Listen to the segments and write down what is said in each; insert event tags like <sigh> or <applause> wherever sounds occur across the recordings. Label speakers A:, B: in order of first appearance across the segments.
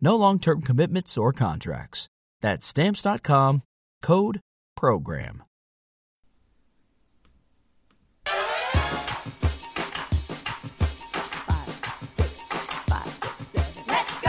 A: No long term commitments or contracts. That's Stamps.com, code PROGRAM.
B: Five, six, five, six, seven. Let's go.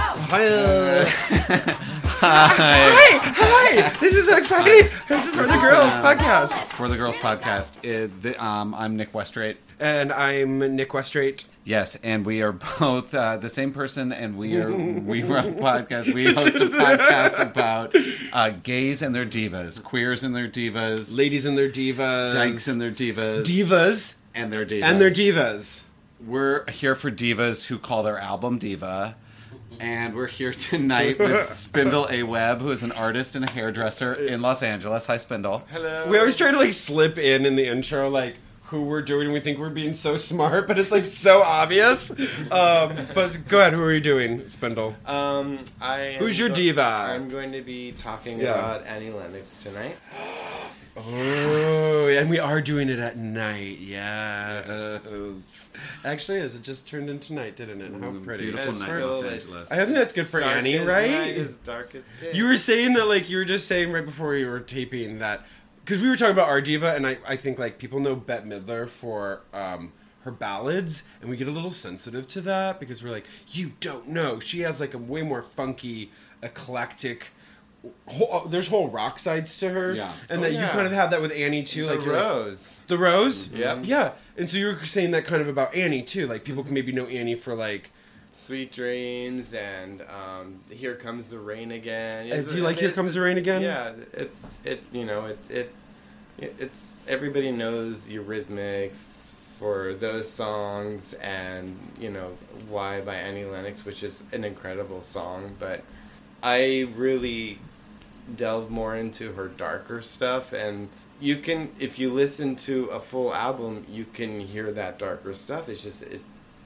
C: Hi. <laughs>
D: Hi, hi! This is so exciting. This is for the girls podcast,
C: For the Girls Podcast. It, the, um, I'm Nick Westrate.
D: and I'm Nick Westrate.
C: Yes, and we are <laughs> both uh, the same person, and we are we <laughs> run a podcast. We host a podcast about uh, gays and their divas, queers and their divas,
D: Ladies and their divas,
C: dykes and their divas,
D: divas
C: and their divas,
D: and their divas.
C: We're here for divas who call their album diva. And we're here tonight with <laughs> Spindle A. Webb, who is an artist and a hairdresser in Los Angeles. Hi, Spindle. Hello.
D: We always try to like slip in in the intro, like who we're doing. We think we're being so smart, but it's like so obvious. Um, but go ahead. Who are you doing, Spindle?
E: Um, I am
D: Who's your
E: go-
D: diva?
E: I'm going to be talking
D: Yeah.
E: about Annie Lennox tonight. <gasps>
D: Oh, and we are doing it at night. Yes. Actually, as it just turned into night, didn't it? How
C: Mm,
D: pretty.
C: beautiful
E: It's
C: night in Los Angeles.
D: I think that's good for Annie, right?
E: Night is dark as pitch.
D: You were saying that, like, you were just saying right before we were taping that because we were talking about our diva, and I, I think like people know Bette Midler for um, her ballads, and we get a little sensitive to that because we're like, you don't know. She has like a way more funky, eclectic. Whole, there's whole rock sides to her,
C: Yeah.
D: and
E: Oh,
D: that you kind of have that with Annie too.
E: the
D: like you're like-
E: rose.
D: the rose,
E: Yep.
D: yeah. And so you were saying that kind of about Annie too. Like people can maybe know Annie for like
E: Sweet dreams and um, here comes the rain again.
D: Uh, do you like Here Comes the Rain Again?
E: Yeah, it it you know it it it's everybody knows Eurythmics for those songs and you know Why by Annie Lennox, which is an incredible song. But I really delve more into her darker stuff and you can if you listen to a full album you can hear that darker stuff. It's just it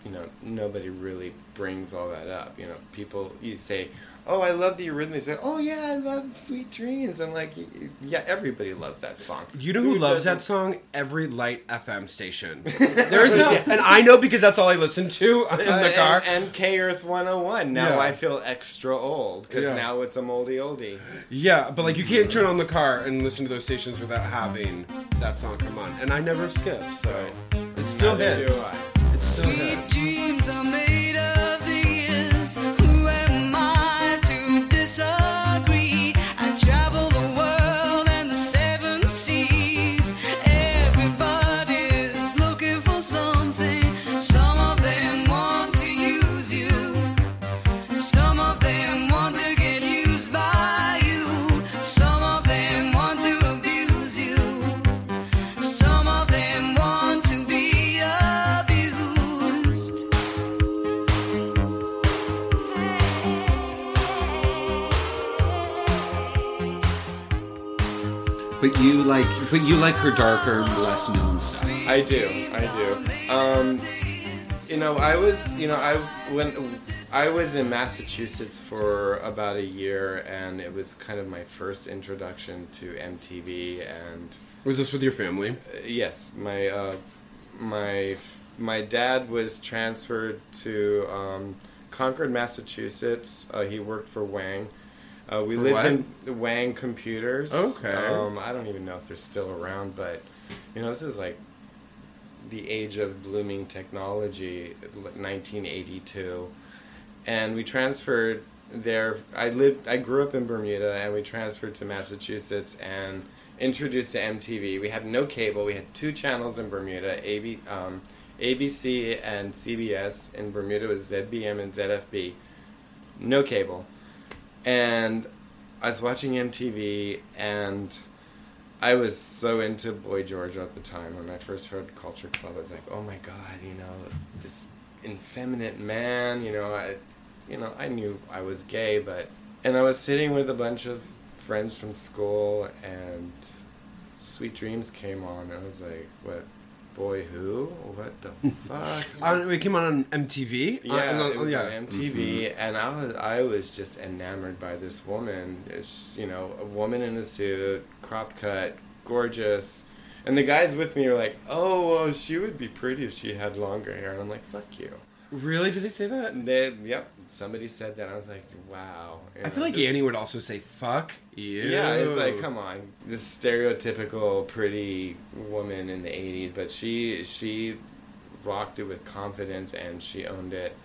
E: you know nobody really brings all that up. You know people you say oh i love the Eurythmics Say, oh yeah i love sweet dreams and like yeah everybody loves that song
D: You know who, loves that
E: doesn't?
D: song? Every light FM station. <laughs> There's no, and I know because that's all I listen to <laughs> in
E: Uh,
D: the car.
E: and, and K Earth 101. Now
D: Yeah.
E: I feel extra old because
D: Yeah.
E: now it's a moldy oldie.
D: yeah, but like you can't turn on the car and listen to those stations without having that song come on. And I never skip, so it still
E: Neither
D: hits.
E: do I.
D: It still
F: Sweet
D: hits.
F: dreams are made
C: but you like her darker, less known stuff.
E: I do. I do. Um, you know, I was, you know, I when I was in Massachusetts for about a year, and it was kind of my first introduction to MTV. And
D: Was this with your family?
E: uh, yes, my uh, my my dad was transferred to um, Concord, Massachusetts. Uh, he worked for Wang. Uh, we
D: For
E: lived
D: what?
E: in Wang Computers.
D: Okay.
E: Um, I don't even know if they're still around, but you know, this is like the age of blooming technology, 1982, and we transferred there. I lived, I grew up in Bermuda, and we transferred to Massachusetts, and introduced to MTV. We had no cable. We had two channels in Bermuda, AB, um, ABC and CBS. In Bermuda was ZBM and ZFB. No cable. And I was watching MTV and I was so into Boy George at the time. When I first heard Culture Club, I was like, "Oh my God!" You know, this effeminate man. You know, I, you know, I knew I was gay, but and I was sitting with a bunch of friends from school, and Sweet Dreams came on, and I was like, "What? Boy, who? What the <laughs> fuck?"
D: It came on MTV.
E: Yeah,
D: Uh,
E: it was
D: yeah.
E: on MTV, and I was I was just enamored by this woman. It's, you know, a woman in a suit, crop cut, gorgeous, and the guys with me were like, "Oh, well, she would be pretty if she had longer hair," and I'm like, "Fuck you."
D: Really? Did they say that?
E: And they, yep, somebody said that. I was like, "Wow."
D: I feel like
E: just-
D: Annie would also say "fuck you."
E: yeah, it's like, come on, this stereotypical pretty woman in the '80s, but she she rocked it with confidence and she owned it.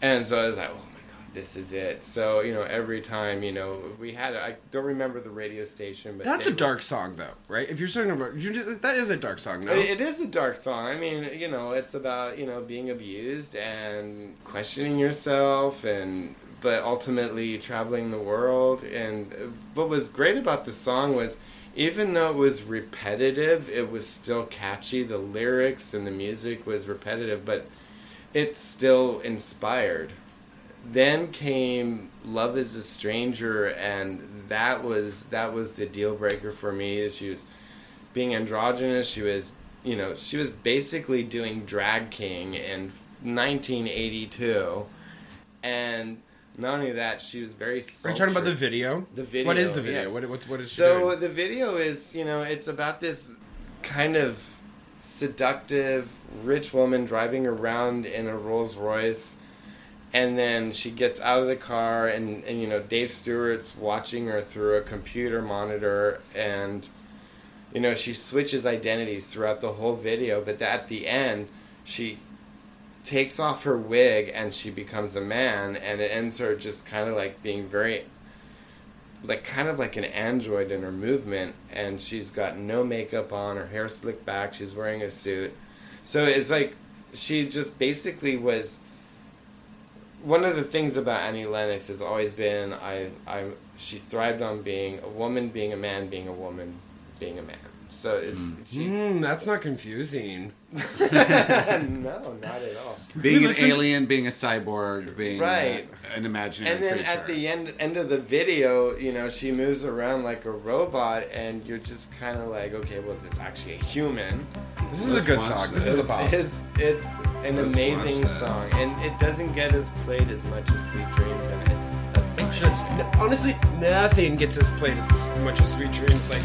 E: And so I was like, oh this is it. So you know, every time you know we had, I don't remember the radio station, but
D: That's a
E: were-
D: dark song, though, right? If you're talking about, you just, that is a dark song, no?
E: It is a dark song. I mean, you know, it's about you know being abused and questioning yourself, and but ultimately traveling the world. And what was great about the song was, even though it was repetitive, it was still catchy. The lyrics and the music was repetitive, but it still inspired. Then came "Love Is a Stranger," and that was that was the deal breaker for me. She was being androgynous. She was, you know, she was basically doing drag king in 1982, and not only that, she was very.
D: Are you talking about the video?
E: The video.
D: What is the video?
E: yes.
D: What, what's, what is
E: So
D: doing?
E: the video is, you know, it's about this kind of seductive rich woman driving around in a Rolls Royce, and then she gets out of the car, and, and you know, Dave Stewart's watching her through a computer monitor, and you know, she switches identities throughout the whole video, but at the end, she takes off her wig and she becomes a man, and it ends her just kind of like being very like kind of like an android in her movement and she's got no makeup on her hair slicked back she's wearing a suit. So it's like she just basically was one of the things about Annie Lennox has always been I I she thrived on being a woman being a man being a woman being a man so it's she
D: Hmm, that's not confusing. <laughs>
E: no not at all <laughs>
C: Being an alien, being a cyborg, being
E: Right.
C: uh, an imaginary
E: and then
C: creature.
E: at the end end of the video, you know, she moves around like a robot, and you're just kind of like, okay, well, is this actually a human?
D: This is a good song.
C: this.
D: This is a pop.
E: It's it's an
C: Let's
E: amazing song, and it doesn't get as played as much as Sweet Dreams, and it's a
D: It should- honestly, nothing gets as played as much as Sweet Dreams. Like,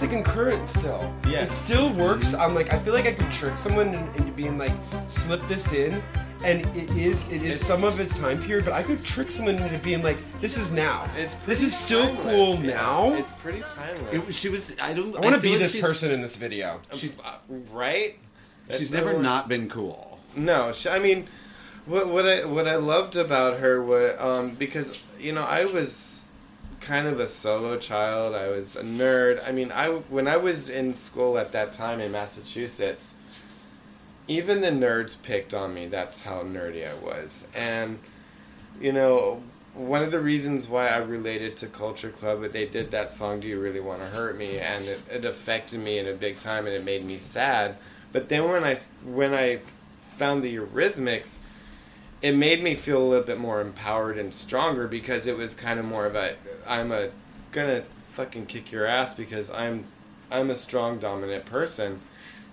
D: classic and current still.
E: Yeah.
D: It still works. I'm like I feel like I could trick someone into being like slip this in. And it is it is some of its time period, but I could trick someone into being like, this is now.
E: It's
D: this is still
E: timeless,
D: cool
E: yeah.
D: now.
E: It's pretty timeless.
C: It, she was. I don't.
D: I want to be
C: like
D: this person in this video.
C: She's
E: Uh, right.
C: she's never
E: one-
C: not been cool.
E: No, she, I mean, what what I what I loved about her was um, because you know I was kind of a solo child. I was a nerd. I mean, I when I was in school at that time in Massachusetts, even the nerds picked on me. That's how nerdy I was, and you know. One of the reasons why I related to Culture Club, they did that song "Do You Really Want to Hurt Me," and it, it affected me in a big time, and it made me sad. But then when I when I found the Eurythmics, it made me feel a little bit more empowered and stronger because it was kind of more of a I'm a gonna fucking kick your ass because I'm I'm a strong dominant person.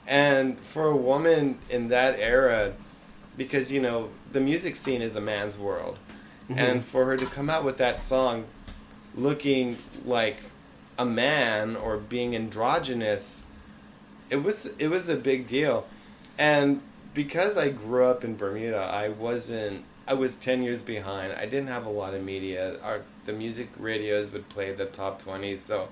E: And for a woman in that era because you know the music scene is a man's world. Mm-hmm. And for her to come out with that song looking like a man or being androgynous it was it was a big deal and because i grew up in bermuda i wasn't i was 10 years behind i didn't have a lot of media Our, the music radios would play the top 20s so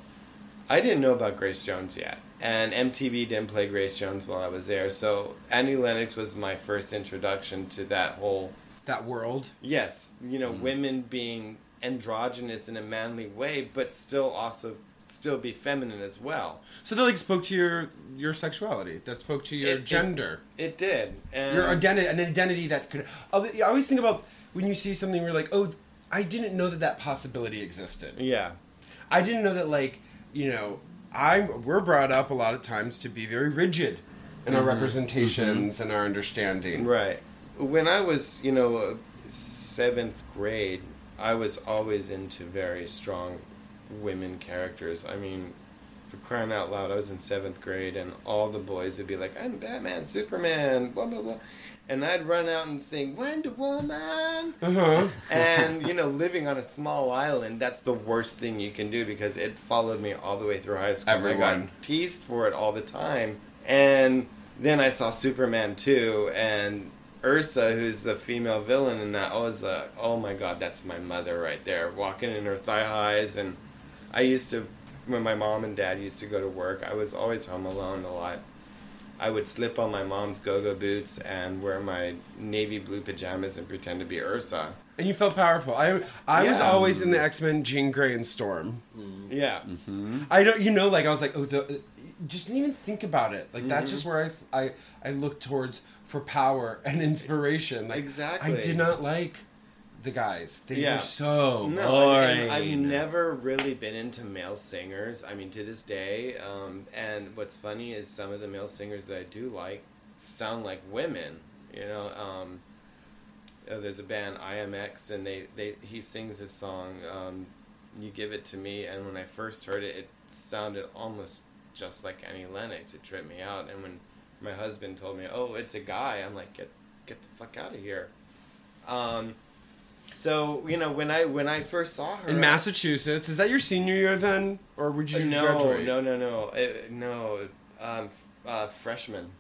E: i didn't know about grace jones yet and mtv didn't play grace jones while i was there so annie lennox was my first introduction to that whole
D: That world.
E: yes you know mm-hmm. women being androgynous in a manly way but still also still be feminine as well
D: So that like spoke to your your sexuality. That spoke to your
E: It- it-
D: gender.
E: it did and
D: your identity, an identity that could. I always think about when you see something where you're like, oh, I didn't know that that possibility existed.
E: yeah
D: I didn't know that like, you know, I'm we're brought up a lot of times to be very rigid in our representations and our understanding.
E: Right. When I was, you know, uh, seventh grade, I was always into very strong women characters. I mean, for crying out loud, I was in seventh grade, and all the boys would be like, "I'm Batman, Superman, blah blah blah," and I'd run out and sing Wonder Woman.
D: Uh huh.
E: and you know, living on a small island, that's the worst thing you can do because it followed me all the way through high school. I got teased for it all the time, and then I saw Superman 2 and Ursa, who's the female villain in that. I was like, oh my god, that's my mother right there, walking in her thigh highs. And I used to, when my mom and dad used to go to work, I was always home alone a lot. I would slip on my mom's go-go boots and wear my navy blue pajamas and pretend to be Ursa.
D: And you felt powerful. I I was always in the X Men, Jean Grey and Storm. Mm-hmm.
E: Yeah. Mm-hmm.
D: I don't, you know, like I was like, oh, the, just didn't even think about it. Like that's just mm-hmm. where I I I looked towards for power and inspiration. Like
E: Exactly.
D: I did not like the guys. They
E: Yeah.
D: were so
E: No,
D: boring.
E: and I've never really been into male singers. I mean, to this day. Um, and what's funny is some of the male singers that I do like sound like women. You know, um, uh, there's a band IMX, and they, they he sings this song, um, "You Give It to Me." And when I first heard it, it sounded almost just like Annie Lennox. It tripped me out. And when my husband told me, "Oh, it's a guy," I'm like, "Get get the fuck out of here." Um, so you know when I when I first saw her
D: in Massachusetts. Is that your senior year then, or would you
E: no,
D: graduate?
E: no, no, no, uh, no. Um, uh, freshman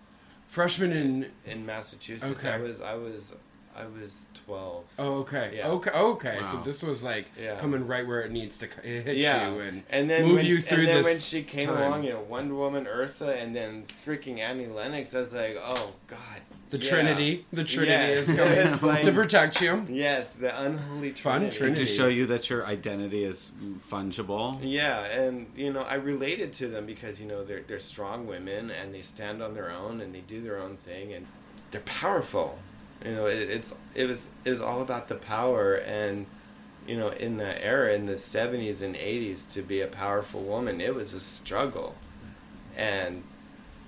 D: Freshman in.
E: in Massachusetts.
D: Okay.
E: I was, I was, I was twelve.
D: Oh, okay.
E: Yeah.
D: Okay. Okay. So this was like
E: Yeah.
D: coming right where it needs to hit
E: yeah,
D: you and,
E: then
D: move
E: when,
D: you through
E: and then
D: this.
E: when she came
D: time.
E: along, you know, Wonder Woman, Ursa, and then freaking Annie Lennox, I was like, oh god,
D: the
E: yeah.
D: Trinity, the Trinity
E: Yes.
D: is coming <laughs>
E: like-
D: to protect you.
E: Yes, the unholy
D: Fun
E: Trinity.
D: Trinity.
C: to show you that your identity is fungible.
E: Yeah, and you know, I related to them because you know they're they're strong women and they stand on their own and they do their own thing and they're powerful. You know, it, it's it was it was all about the power and you know in that era in the seventies and eighties to be a powerful woman it was a struggle, and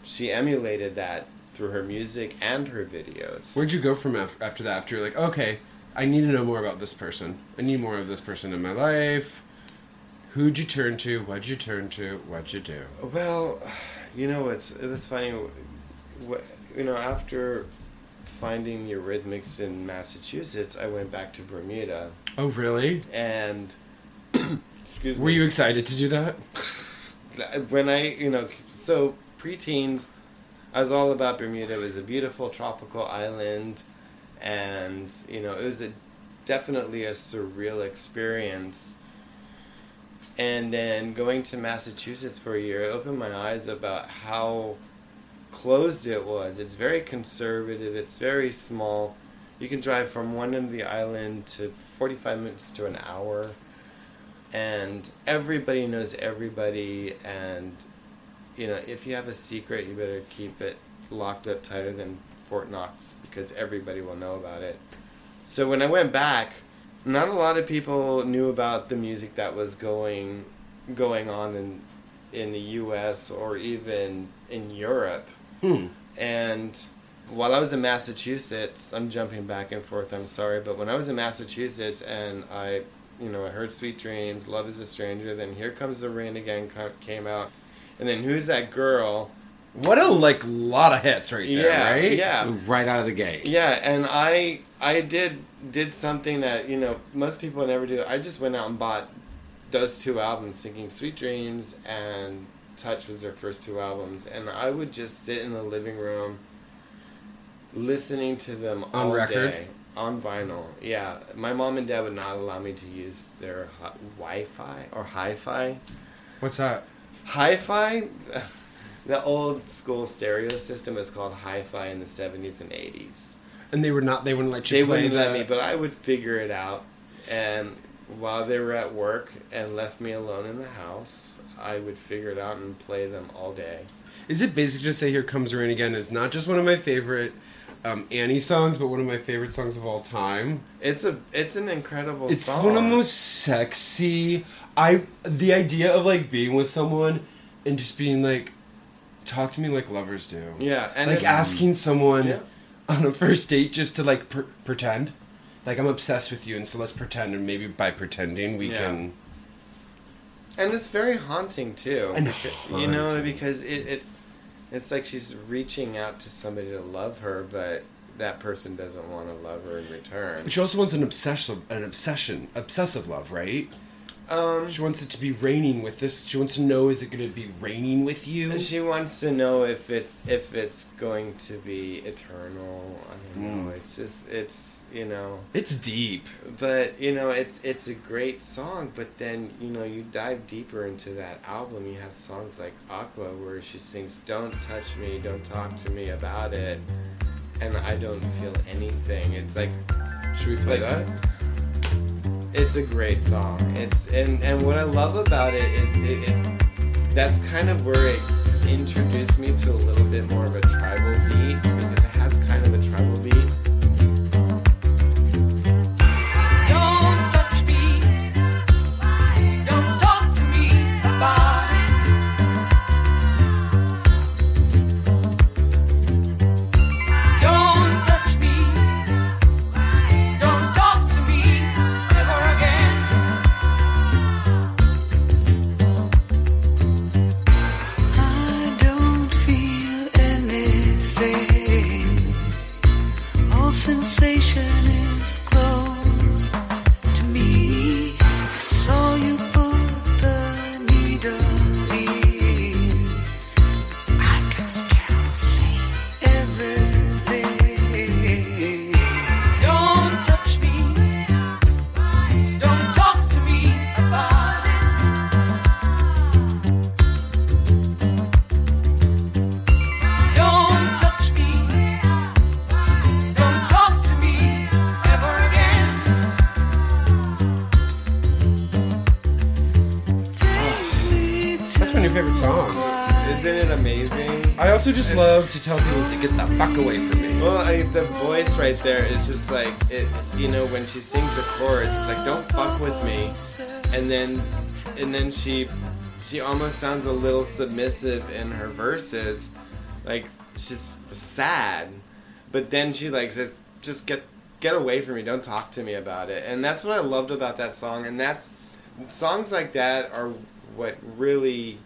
E: she emulated that through her music and her videos.
D: Where'd you go from af- after that? After you're like, okay, I need to know more about this person. I need more of this person in my life. Who'd you turn to? What'd you turn to? What'd you do?
E: Well, you know it's it's funny. What you know after finding Eurythmics in Massachusetts, I went back to Bermuda
D: Oh, really?
E: and <coughs> excuse me.
D: Were you excited to do that? <sighs>
E: when I, you know, so preteens, I was all about Bermuda. It was a beautiful tropical island, and you know, it was a definitely a surreal experience. And then going to Massachusetts for a year opened my eyes about how closed it was. It's very conservative. It's very small. You can drive from one end of the island to 45 minutes to an hour and everybody knows everybody and you know if you have a secret you better keep it locked up tighter than fort knox because everybody will know about it so when i went back not a lot of people knew about the music that was going going on in in the us or even in europe
D: Hmm.
E: and while I was in Massachusetts, I'm jumping back and forth. I'm sorry, but when I was in Massachusetts and I, you know, I heard "Sweet Dreams," "Love Is a Stranger," then "Here Comes the Rain Again" came out, and then "Who's That Girl?"
D: What a like lot of hits right there,
E: yeah,
D: right?
E: yeah,
C: Right out of the gate.
E: yeah. And I, I did did something that you know most people never do. I just went out and bought those two albums, singing "Sweet Dreams" and "Touch" was their first two albums, and I would just sit in the living room listening to them
D: On
E: all
D: record?
E: day on vinyl. Yeah, my mom and dad would not allow me to use their hi- Wi-Fi or Hi-Fi.
D: What's that?
E: Hi-Fi, <laughs> the old school stereo system was called Hi-Fi in the seventies and eighties.
D: And they were not. They wouldn't let you
E: They
D: play
E: wouldn't
D: the.
E: let me, but I would figure it out. And while they were at work and left me alone in the house, I would figure it out and play them all day.
D: Is it basic to say "Here Comes Rain Again" is not just one of my favorite um, Annie songs, but one of my favorite songs of all time?
E: It's a it's an incredible
D: It's
E: song.
D: one of the most sexy. I the idea of like being with someone and just being like, talk to me like lovers do.
E: Yeah, and
D: like asking someone
E: Yeah.
D: on a first date just to like pr- pretend. Like I'm obsessed with you, and so let's pretend, and maybe by pretending we
E: Yeah.
D: can.
E: and it's very haunting too.
D: And
E: Beca- you know, because it, it it's like she's reaching out to somebody to love her, but that person doesn't want to love her in return.
D: But she also wants an obsessive, an obsession, obsessive love, right?
E: Um,
D: She wants it to be raining with this. She wants to know: is it going to be raining with you?
E: she wants to know if it's if it's going to be eternal. I don't know.
D: Mm.
E: It's just it's you know.
D: It's deep.
E: but you know it's it's a great song but then you know you dive deeper into that album you have songs like aqua where she sings don't touch me don't talk to me about it and i don't feel anything it's like
D: Should we play that?
E: it's a great song it's and and what i love about it is it, it that's kind of where it introduced me to a little bit more of a tribal beat
D: love to tell people to get the fuck away from me.
E: Well, I, the voice right there is just like it. You know, when she sings the chorus, it's like "Don't fuck with me," and then, and then she, she almost sounds a little submissive in her verses, like she's sad, but then she like says, "Just get get away from me. Don't talk to me about it." And that's what I loved about that song. And that's songs like that are what really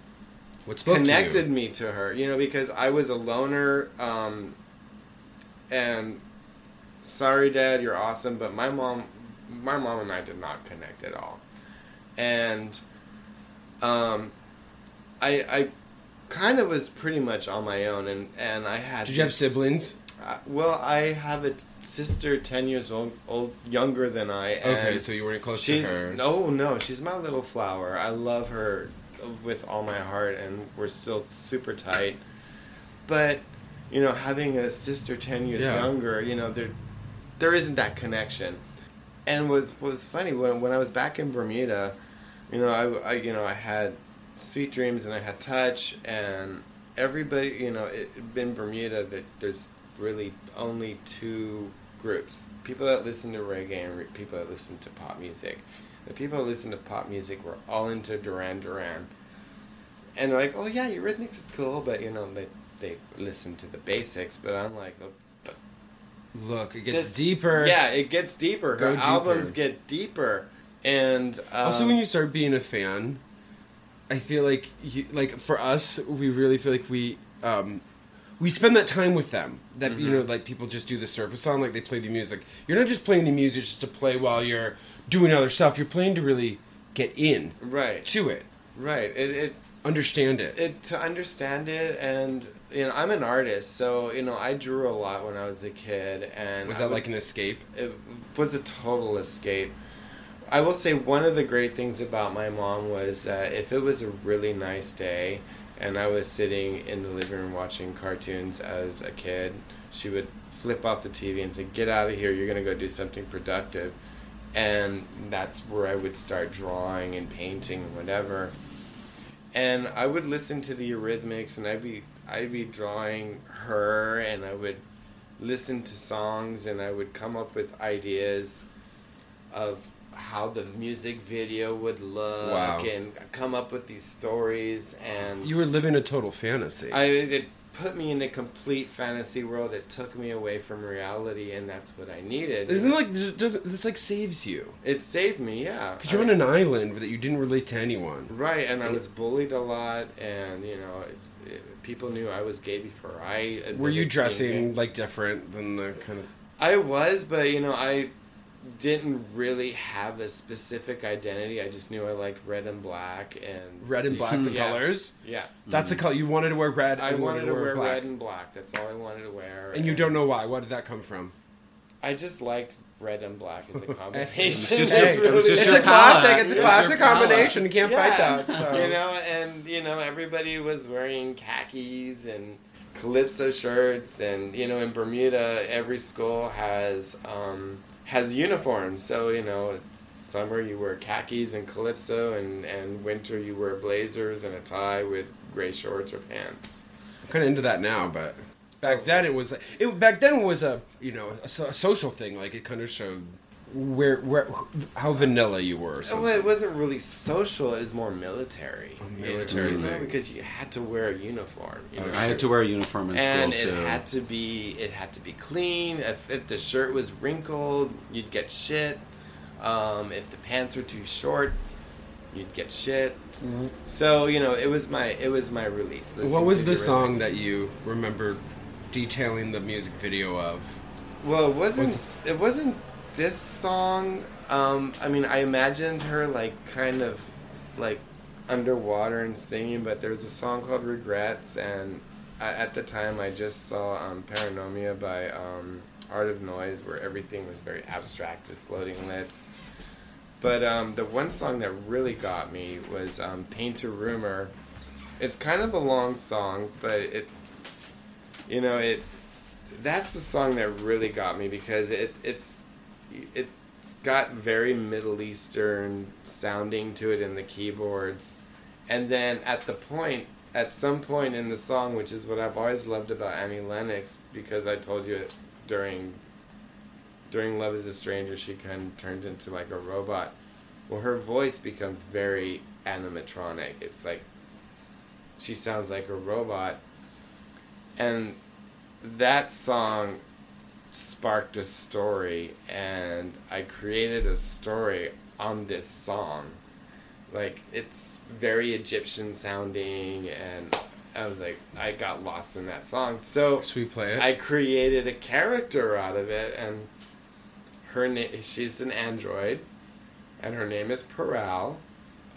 D: What spoke
E: connected
D: to
E: me to her, you know, because I was a loner, um, and sorry, Dad, you're awesome, but my mom, my mom and I did not connect at all, and um, I I kind of was pretty much on my own, and and I had.
D: Did you have siblings?
E: Uh, well, I have a sister ten years old, old younger than I. And
D: Okay, so you weren't close to her.
E: no, no, she's my little flower. I love her with all my heart, and we're still super tight. But you know, having a sister ten years
D: Yeah.
E: younger, you know, there there isn't that connection. And was was funny when when I was back in Bermuda, you know, I, I you know I had sweet dreams and I had touch and everybody, you know, it, in Bermuda that there's really only two groups: people that listen to reggae and re- people that listen to pop music. The people that listen to pop music were all into Duran Duran, and they're like, "Oh yeah, your Eurythmics is cool," but you know they they listen to the basics. But I'm like, oh, but
D: Look, it gets
E: this-
D: deeper.
E: Yeah, it gets deeper.
D: Go
E: Her
D: deeper.
E: albums get deeper, and um,
D: Also, when you start being a fan, I feel like you, like for us, we really feel like we um, we spend that time with them. That you
E: Mm-hmm.
D: know, like people just do the surface on, like they play the music. You're not just playing the music just to play while you're doing other stuff. You're playing to really get in
E: right,
D: to it,
E: right. It, it
D: understand it.
E: it to understand it and you know i'm an artist so you know i drew a lot when i was a kid and
D: Was that
E: would-
D: like an escape?
E: it was a total escape i will say one of the great things about my mom was that if it was a really nice day and i was sitting in the living room watching cartoons as a kid. She would flip off the tv and say get out of here. You're to go do something productive. And that's where i would start drawing and painting and whatever. And I would listen to the Eurythmics, and I'd be I'd be drawing her, and I would listen to songs, and I would come up with ideas of how the music video would look,
D: Wow.
E: and come up with these stories, and
D: You were living a total fantasy.
E: I it put me in a complete fantasy world. It took me away from reality, and that's what I needed.
D: Isn't it like this like saves you?
E: it saved me? Yeah,
D: Because you're
E: I-
D: on an island that you didn't relate to anyone.
E: Right, and I was bullied a lot, and you know, it, it, people knew I was gay before I.
D: Were you dressing like different than the kind of?
E: I was, but you know, I didn't really have a specific identity. I just knew I liked red and black, and
D: Red and black, <laughs> the
E: Yeah.
D: colors.
E: Yeah,
D: That's the color you wanted to wear. Red.
E: I
D: and
E: wanted to wear
D: black.
E: red and black. That's all I wanted to wear.
D: And you don't know why. Why did that come from?
E: I just liked red and black as a <laughs> <laughs>
C: was
E: combination.
C: just
E: That's
C: your- it was
E: really-
C: just
D: It's
C: your
D: a classic.
C: palette.
D: It's a
C: It's
D: classic combination. You can't fight that. So.
E: You know, and you know, everybody was wearing khakis and calypso shirts, and you know, in Bermuda, every school has um, has uniforms. So you know, summer you wear khakis and calypso, and and winter you wear blazers and a tie with gray shorts or pants.
D: I'm kind of into that now, but back oh. then it was it. Back then it was a you know a, a social thing. Like it kind of showed where where how vanilla you were. Or
E: Well, it wasn't really social; it was more military.
D: military
E: you know,
D: thing.
E: because you had to wear a uniform. You know?
C: I had to wear a uniform in
E: and
C: school
E: it
C: too.
E: had to be it had to be clean. If, if the shirt was wrinkled, you'd get shit. Um, if the pants were too short, you'd get shit. So you know, it was my it was my release.
D: what was the song that you remember detailing the music video of?
E: Well, it wasn't
D: was
E: it wasn't this song. Um, I mean, I imagined her like kind of like underwater and singing, but there was a song called "Regrets," and I, at the time I just saw um, "Paranoimia" by um, Art of Noise, where everything was very abstract with floating lips. But um, the one song that really got me was um, "Paint a Rumor." It's kind of a long song, but it, you know, it that's the song that really got me because it it's it's got very Middle Eastern sounding to it in the keyboards, and then at the point at some point in the song, which is what I've always loved about Annie Lennox, because I told you it during during Love Is a Stranger, she kind of turned into like a robot. Well, her voice becomes very animatronic. It's like she sounds like a robot, and that song sparked a story and I created a story on this song. Like it's very Egyptian sounding and I was like I got lost in that song. So
D: Should we play it?
E: I created a character out of it and her name she's an android and her name is Peral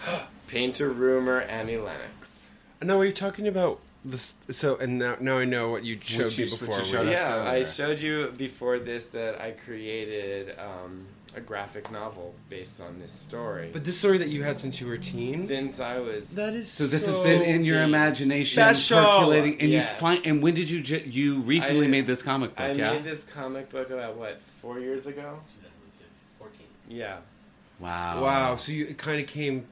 E: <gasps> Painter Rumor, Annie Lennox.
D: No, are you talking about this? So, and now, now I know what you showed
C: you-
D: me
C: what
D: before.
C: you showed.
E: Yeah, I showed you before this that I created um, a graphic novel based on this story.
D: But this story that you had since you were a teen.
E: since I was
D: That is
C: So this has been in your imagination,
D: Special.
C: percolating, and
E: Yes.
C: you find. And when did you ju- you recently
E: I-
C: made this comic book?
E: I
C: yeah.
E: made this comic book about what four years ago.
G: 2014.
E: Yeah,
C: Wow.
D: Wow. So you it kind of came.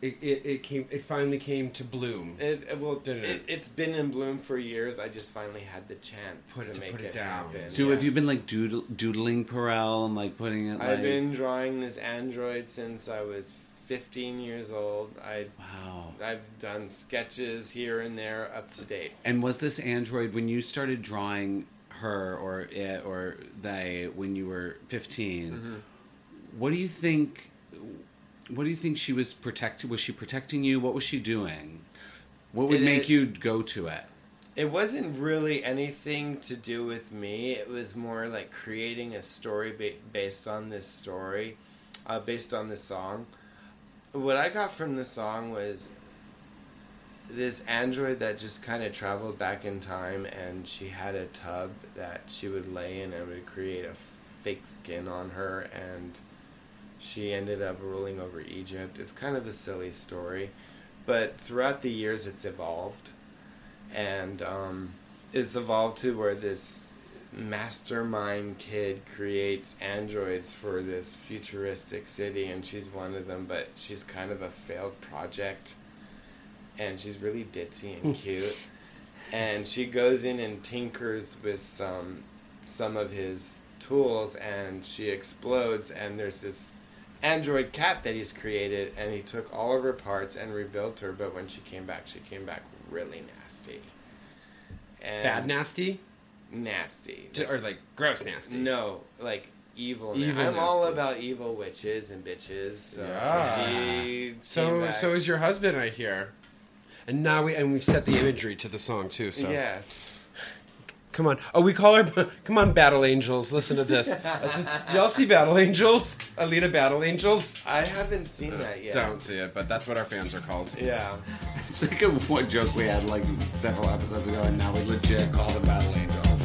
D: It, it, it came. It finally came to bloom.
E: it, it well,
D: Didn't
E: it,
D: it?
E: it's been in bloom for years. I just finally had the chance
D: Put
E: to
D: it- to
E: make
D: put it
E: it,
D: down.
E: happen.
C: So
E: yeah.
C: have you been like doodle, doodling Perel and like putting it? Like,
E: I've been drawing this android since I was 15 years old. I
C: Wow.
E: I've done sketches here and there up to date.
C: And was this android when you started drawing her or it or they when you were 15?
E: Mm-hmm.
C: What do you think? What do you think she was protecting? Was she protecting you? What was she doing? What would
E: It-
C: make
E: it-
C: you go to it?
E: It wasn't really anything to do with me. It was more like creating a story ba- based on this story, uh, based on this song. What I got from the song was this android that just kind of traveled back in time, and she had a tub that she would lay in and would create a fake skin on her, and she ended up ruling over Egypt. It's kind of a silly story, but throughout the years, it's evolved. And um, it's evolved to where this mastermind kid creates androids for this futuristic city and she's one of them but she's kind of a failed project. And she's really ditzy and cute. And she goes in and tinkers with some some of his tools and she explodes and there's this android cat that he's created and he took all of her parts and rebuilt her but when she came back she came back really nasty and
D: Bad nasty,
E: nasty
D: J- or like gross nasty.
E: no like evil,
D: Evil
E: i'm all about evil witches and bitches so
D: Yeah. So so is your husband, I hear. And now we and we've set the imagery to the song too. So
E: yes
D: come on. Oh, we call her. <laughs> Come on, Battle Angels. Listen to this. That's did y'all see Battle Angels? Alita Battle Angels.
E: i haven't seen uh, that yet
D: Don't see it, but that's what our fans are called.
E: yeah
C: It's like a one joke we had like several episodes ago, and now we legit call them Battle Angels.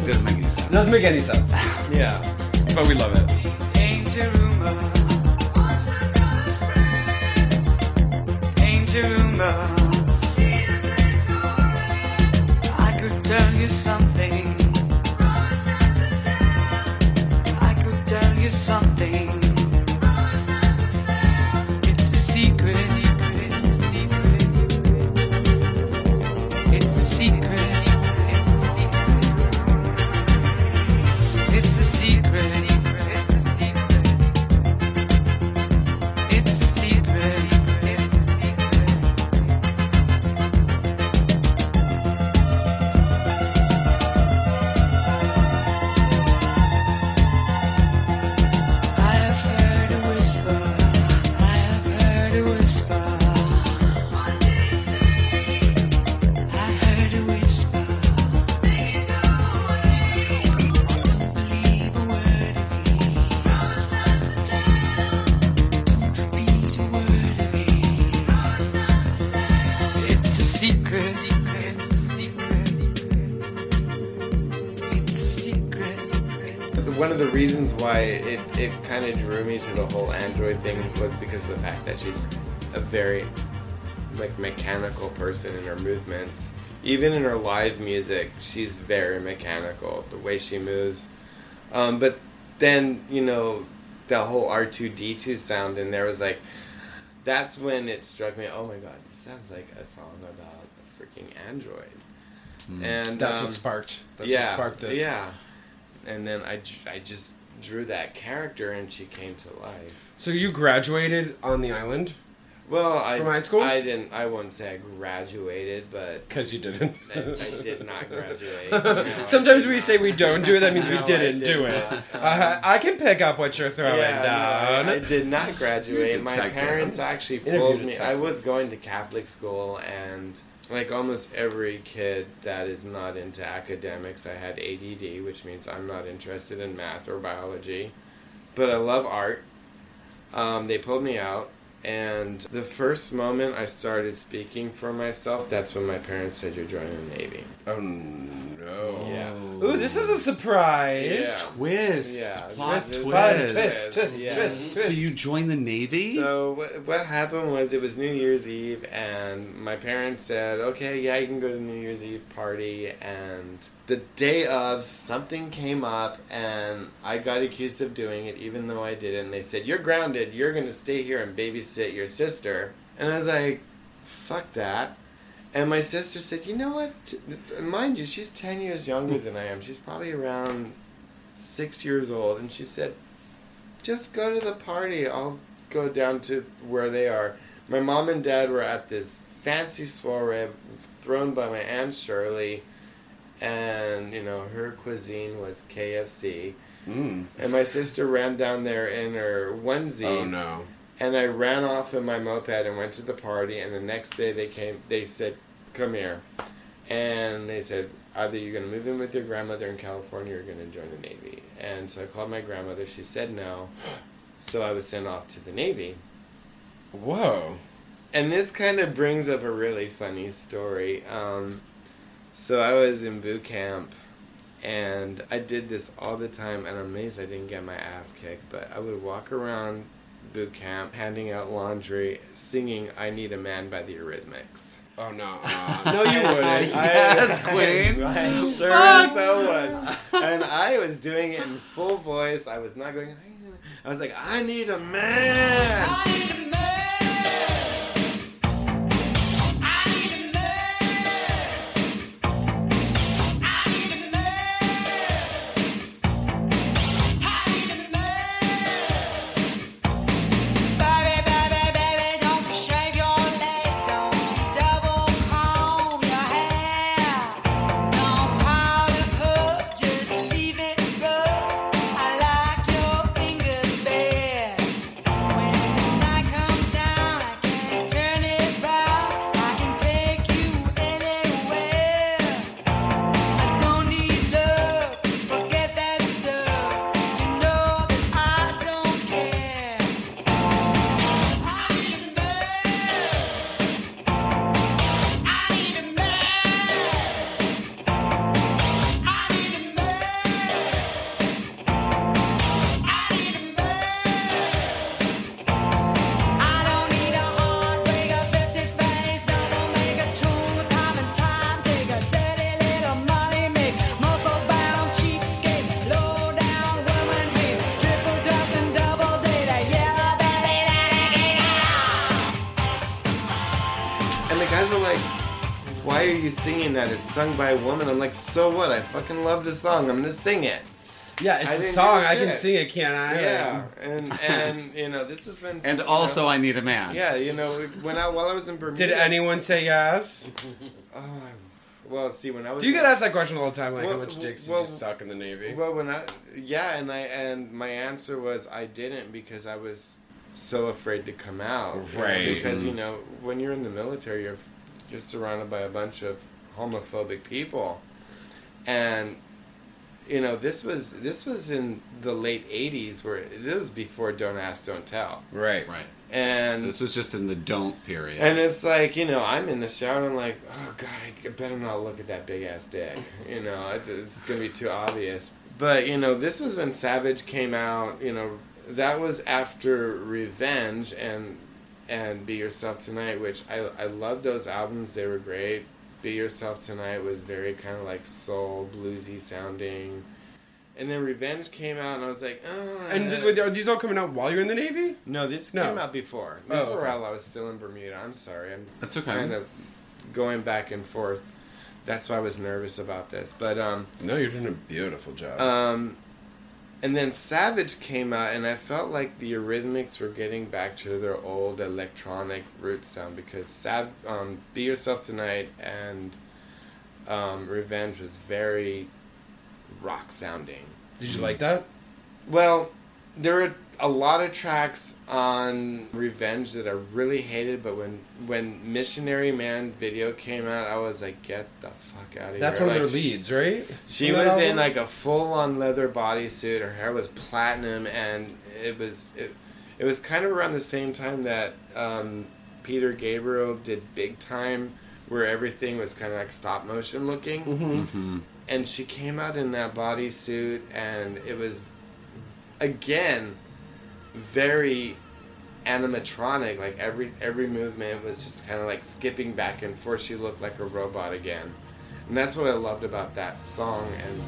C: It doesn't make any sense.
D: doesn't make any sense,
E: yeah
D: but we love it.
F: Ain't a rumor. Ain't a rumor. Tell you something. I could tell you something.
E: Why it, it kind of drew me to the whole android thing was because of the fact that she's a very like mechanical person in her movements even in her live music she's very mechanical the way she moves um, but then you know the whole r2d2 sound in there was like that's when it struck me oh my god this sounds like a song about a freaking android and
D: That's
E: um,
D: what sparked. That's
E: yeah,
D: what sparked this.
E: Yeah. And then I, I just drew that character and she came to life.
D: So you graduated on the island
E: Well, I
D: From high school?
E: I didn't. I won't say I graduated, but
D: because you didn't. <laughs>
E: I, I did not graduate. <laughs> No,
D: Sometimes we
E: not.
D: say we don't do it. That means <laughs>
E: No,
D: we didn't
E: did
D: do it.
E: not.
D: Uh, I can pick up what you're throwing
E: Yeah,
D: down.
E: no, I, I did not graduate. My parents actually pulled me. I was going to Catholic school, and like almost every kid that is not into academics, I had ADD, which means I'm not interested in math or biology, but I love art. Um, they pulled me out, And the first moment I started speaking for myself, that's when my parents said, You're joining the Navy.
D: Oh no.
E: Yeah.
D: Ooh, this is a surprise.
E: Yeah.
C: Twist.
E: Yeah,
C: Plot
E: twist,
C: twist.
E: Twist.
D: twist, twist,
E: Yeah.
D: twist,
C: So you joined the Navy?
E: So what, what happened was it was New Year's Eve, and my parents said, "Okay, yeah, you can go to the New Year's Eve party." And the day of, something came up, and I got accused of doing it, even though I didn't. They said, "You're grounded. You're going to stay here and babysit your sister." And I was like, "Fuck that." And my sister said, "You know what? Mind you, she's ten years younger than I am. She's probably around six years old." And she said, just go to the party. I'll go down to where they are. My mom and dad were at this fancy soiree thrown by my aunt Shirley, and you know her cuisine was KFC.
D: Mm.
E: And my sister ran down there in her onesie,
D: Oh no.
E: And I ran off in my moped and went to the party. And the next day they came. They said, "Come here," and they said, "Either you're going to move in with your grandmother in California, or you're going to join the Navy." And so I called my grandmother. She said no, so I was sent off to the Navy.
D: Whoa.
E: And this kind of brings up a really funny story. Um, so I was in boot camp, and I did this all the time, and I'm amazed I didn't get my ass kicked. But I would walk around boot camp, handing out laundry, singing "I Need a Man" by the Eurythmics.
D: Oh no. Uh, <laughs> no, you wouldn't. <laughs>
C: Yes, <laughs> Queen.
E: I sure as hell was. And I was doing it in full voice. I was not going. "I need a-" I was like, "I need a man." Sung by a woman." I'm like, "So what? I fucking love this song. I'm gonna sing it."
D: Yeah, it's a song.
E: give a
D: I can sing it, can't I?
E: Yeah, and <laughs> and you know this was when
C: And also,
E: know,
C: I need a man.
E: yeah, you know when I while I was in Bermuda.
D: Did anyone say yes? <laughs>
E: Oh, well, see when I was
D: Do you get asked that question all the time? Like,
E: Well,
D: how much dicks
E: well,
D: did you suck in the Navy?
E: Well, when I yeah, and I and my answer was I didn't because I was so afraid to come out. you know,
D: Right.
E: Because mm-hmm. you know when you're in the military, you're you're surrounded by a bunch of homophobic people, and you know this was this was in the late '80s where it was before Don't Ask, Don't Tell,
D: right.
C: Right.
E: and
C: This was just in the don't period.
E: and it's like, you know, I'm in the shower and I'm like, oh god, I better not look at that big ass dick. You know, it's, it's gonna be too obvious. But you know, this was when Savage came out. You know, that was after Revenge and and Be Yourself Tonight, which I I love those albums. They were great. Be Yourself Tonight was very kind of like soul bluesy sounding. And then Revenge came out, and I was like, oh.
D: And this, wait, are these all coming out while you're in the Navy?
E: No, this
D: No.
E: came out before. This
D: Oh,
E: were
D: okay.
E: while I was still in Bermuda. I'm sorry. I'm
C: That's okay.
E: kind of going back and forth. That's why I was nervous about this. But um
D: No, you're doing a beautiful job.
E: um and then Savage came out and I felt like the Eurythmics were getting back to their old electronic roots sound because Sav um Be Yourself Tonight and um Revenge was very rock sounding.
D: Did you like that?
E: Well, there are a lot of tracks on Revenge that I really hated, but when when Missionary Man video came out, I was like, get the fuck out of
D: That's
E: here.
D: That's one of
E: Like,
D: their leads, right?
E: She
D: that
E: was in like a full on leather bodysuit. Her hair was platinum, and it was it, It was kind of around the same time that um, Peter Gabriel did Big Time, where everything was kind of like stop motion looking. Mm-hmm. And she came out in that bodysuit, and it was, again, very animatronic. Like every every movement was just kind of like skipping back and forth. She looked like a robot again, and that's what I loved about that song. And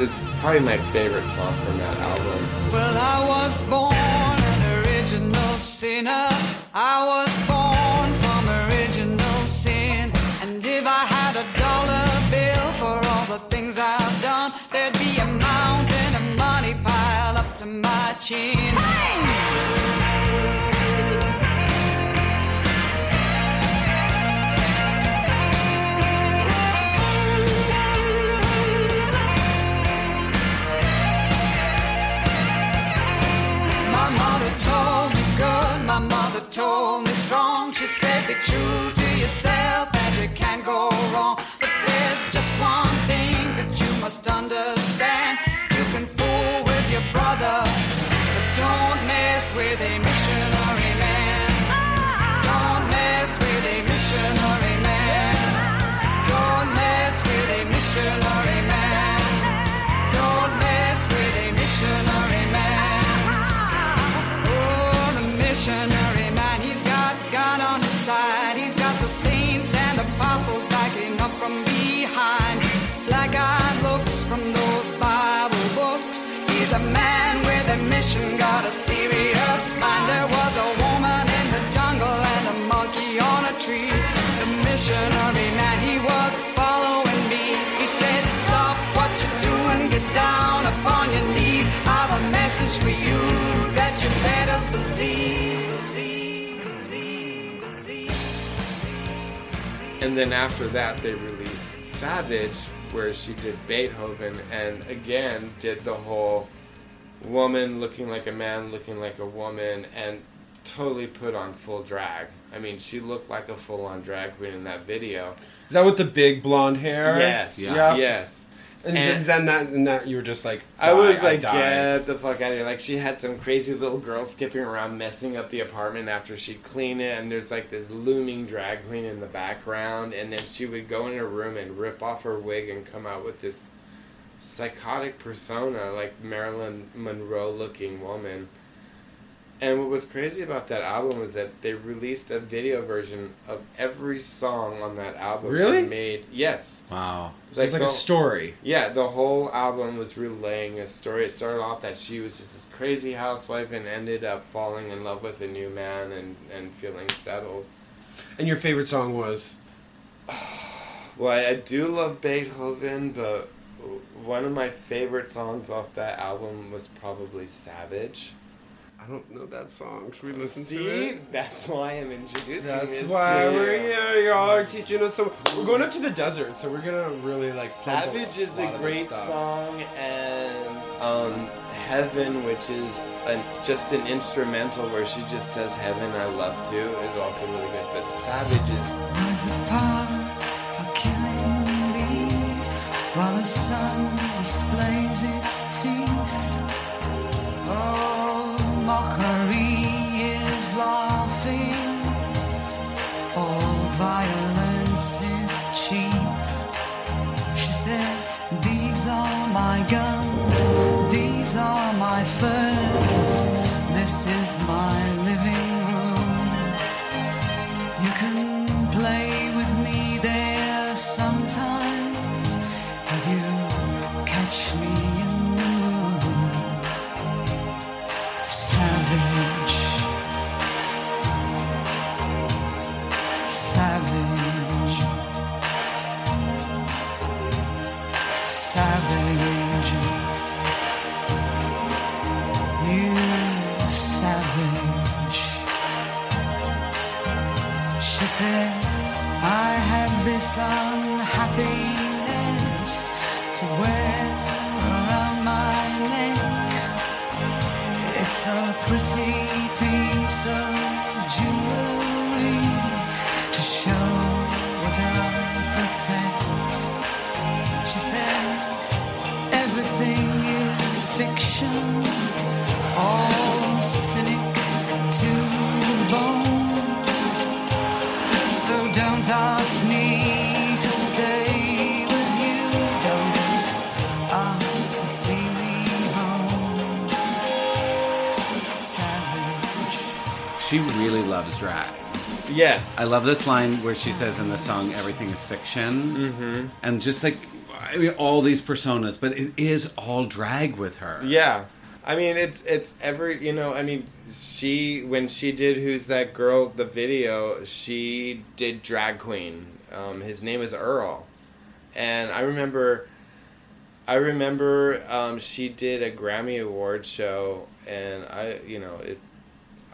E: it's probably my favorite song from that album.
F: Well, I was born an original sinner. I was born from original sin. And if I had a dollar bill for all the things I've done, there'd be a to my chin. My mother told me good, my mother told me strong. She said, Be true to yourself and you can't go wrong. But there's just one thing that you must understand. With got a serious mind. There was a woman in the jungle and a monkey on a tree. The missionary man, he was following me. He said, Stop what you're doing, get down upon your knees. I've a message for you that you better believe. believe, believe, believe.
E: And then after that, they released Savage, where she did Beethoven, and again did the whole woman looking like a man, looking like a woman, and totally put on full drag. I mean, she looked like a full on drag queen in that video.
D: Is that with the big blonde hair?
E: Yes,
D: Yeah.
E: yes.
D: And,
E: And-
D: then that, and that you were just like,
E: I was like,
D: die.
E: get the fuck out of here. Like, she had some crazy little girl skipping around messing up the apartment after she'd clean it, and there's like this looming drag queen in the background, and then she would go in her room and rip off her wig and come out with this psychotic persona, like Marilyn Monroe looking woman. And what was crazy about that album was that they released a video version of every song on that album.
D: Really?
E: Made yes.
C: Wow.
D: So it's like a story.
E: yeah, the whole album was relaying a story. It started off that she was just this crazy housewife and ended up falling in love with a new man and, and feeling settled.
D: And your favorite song was <sighs>
E: Well, I, I do love Beethoven, but one of my favorite songs off that album was probably Savage.
D: I don't know that song. Should we listen
E: See,
D: to it?
E: See, that's why I'm introducing
D: That's
E: this
D: why
E: to you.
D: we're here. You all are teaching us. So we're going up to the desert, so we're gonna really like. pump
E: Savage is a
D: lot
E: great song, and um, Heaven, which is an, just an instrumental where she just says Heaven, I love to, is also really good. But Savage is
F: while the sun displays its teeth. Oh, mockery is laughing. All violence I
C: love this line where she says in the song, "Everything is fiction," mm-hmm. and just like I mean, all these personas, but it is all drag with her.
E: Yeah. I mean, it's it's every you know. I mean, she when she did "Who's That Girl" the video, she did drag queen. Um, his name is Earl, and I remember, I remember um, she did a Grammy Award show, and I you know it.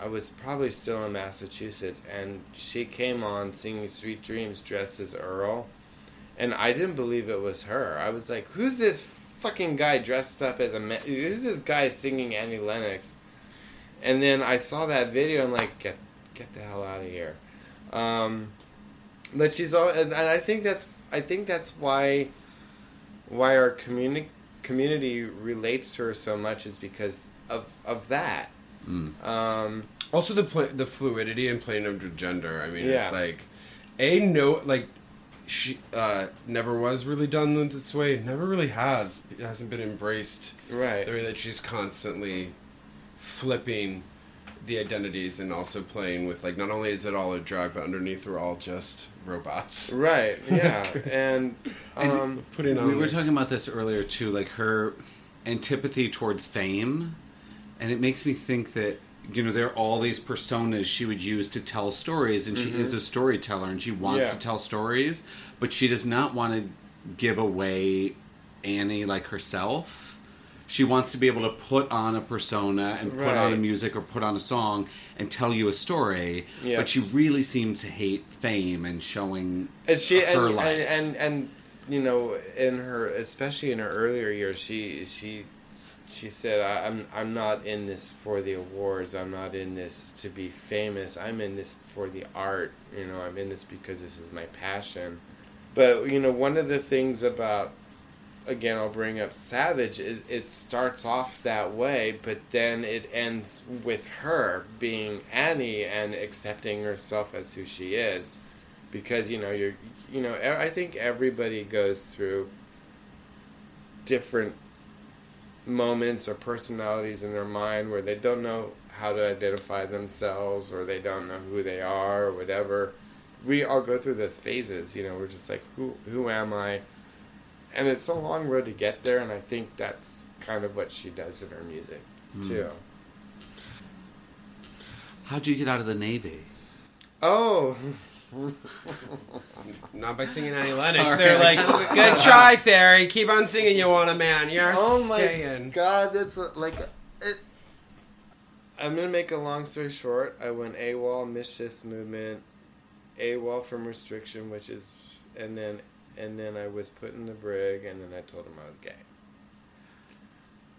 E: I was probably still in Massachusetts, and she came on singing "Sweet Dreams" dressed as Earl, and I didn't believe it was her. I was like, "Who's this fucking guy dressed up as a man? Who's this guy singing Annie Lennox?" And then I saw that video. and like, "Get get the hell out of here!" Um, but she's all, and I think that's I think that's why why our community community relates to her so much is because of of that. Um,
D: Also, the pl- the fluidity and playing of gender. I mean,
E: Yeah.
D: it's like a no like she uh, never was really done in this way. Never really has. It hasn't been embraced.
E: Right.
D: The way that she's constantly flipping the identities and also playing with like not only is it all a drag, but underneath we're all just robots.
E: right. <laughs> Yeah. and
C: And
E: um,
D: Putting on
C: we were
D: this-
C: talking about this earlier too, like her antipathy towards fame, and it makes me think that you know there are all these personas she would use to tell stories, and she is mm-hmm. a storyteller, and she wants
E: Yeah.
C: to tell stories, but she does not want to give away Annie like herself. She wants to be able to put on a persona and put on a music or put on a song and tell you a story,
E: Yeah.
C: but she really seems to hate fame and showing
E: and she
C: her
E: and,
C: life.
E: and and and you know in her especially in her earlier years she she she said I, i'm i'm not in this for the awards. I'm not in this to be famous. I'm in this for the art. You know i'm in this because this is my passion. But you know one of the things about again i'll bring up savage is it starts off that way but then it ends with her being annie and accepting herself as who she is. Because you know you're you know I think everybody goes through different moments or personalities in their mind where they don't know how to identify themselves or they don't know who they are or whatever. We all go through those phases, you know, we're just like who who am I? And it's a long road to get there and I think that's kind of what she does in her music hmm. too.
C: How'd you get out of the Navy?
E: Oh, <laughs>
D: Not by singing Annie Lennox.
C: Sorry.
D: They're like, good <laughs> try, Fairy. Keep on singing, you want a man. You're
E: Oh my
D: staying.
E: god, that's a, like it. I'm gonna make a long story short. I went AWOL, mischief movement, AWOL from restriction, which is, and then and then I was put in the brig, and then I told him I was gay.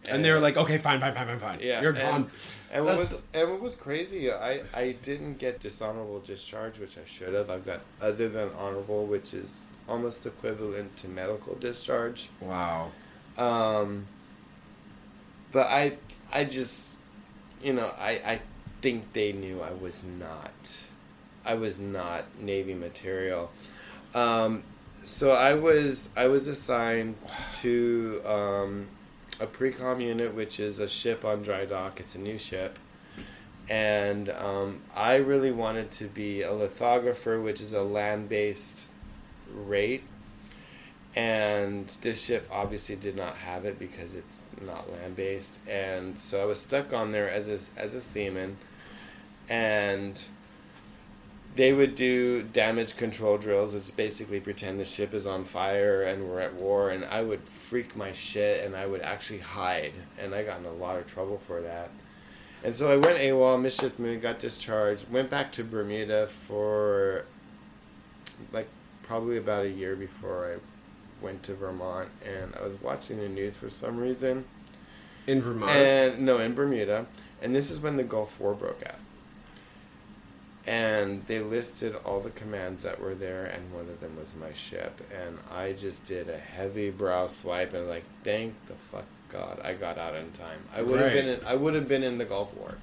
D: And they were like, okay, fine, fine, fine, fine, fine.
E: Yeah,
D: You're gone.
E: And what was and what was crazy, I I didn't get dishonorable discharge, which I should have. I've got other than honorable, which is almost equivalent to medical discharge.
D: Wow.
E: Um, but I, I just, you know, I, I think they knew I was not, I was not Navy material. Um, so I was, I was assigned to um, a pre-com unit, which is a ship on dry dock. It's a new ship. And um, I really wanted to be a lithographer, which is a land-based rate and this ship obviously did not have it because it's not land based and so I was stuck on there as a, as a seaman and they would do damage control drills which basically pretend the ship is on fire and we're at war and I would freak my shit and I would actually hide and I got in a lot of trouble for that and so I went AWOL, mischief moon, got discharged, went back to Bermuda for like probably about a year before I went to Vermont and I was watching the news for some reason.
D: In Vermont.
E: And no, in Bermuda. And this is when the Gulf War broke out. And they listed all the commands that were there, and one of them was my ship. And I just did a heavy brow swipe and like, thank the fuck God I got out in time. I would have been in, I would have been in the Gulf War.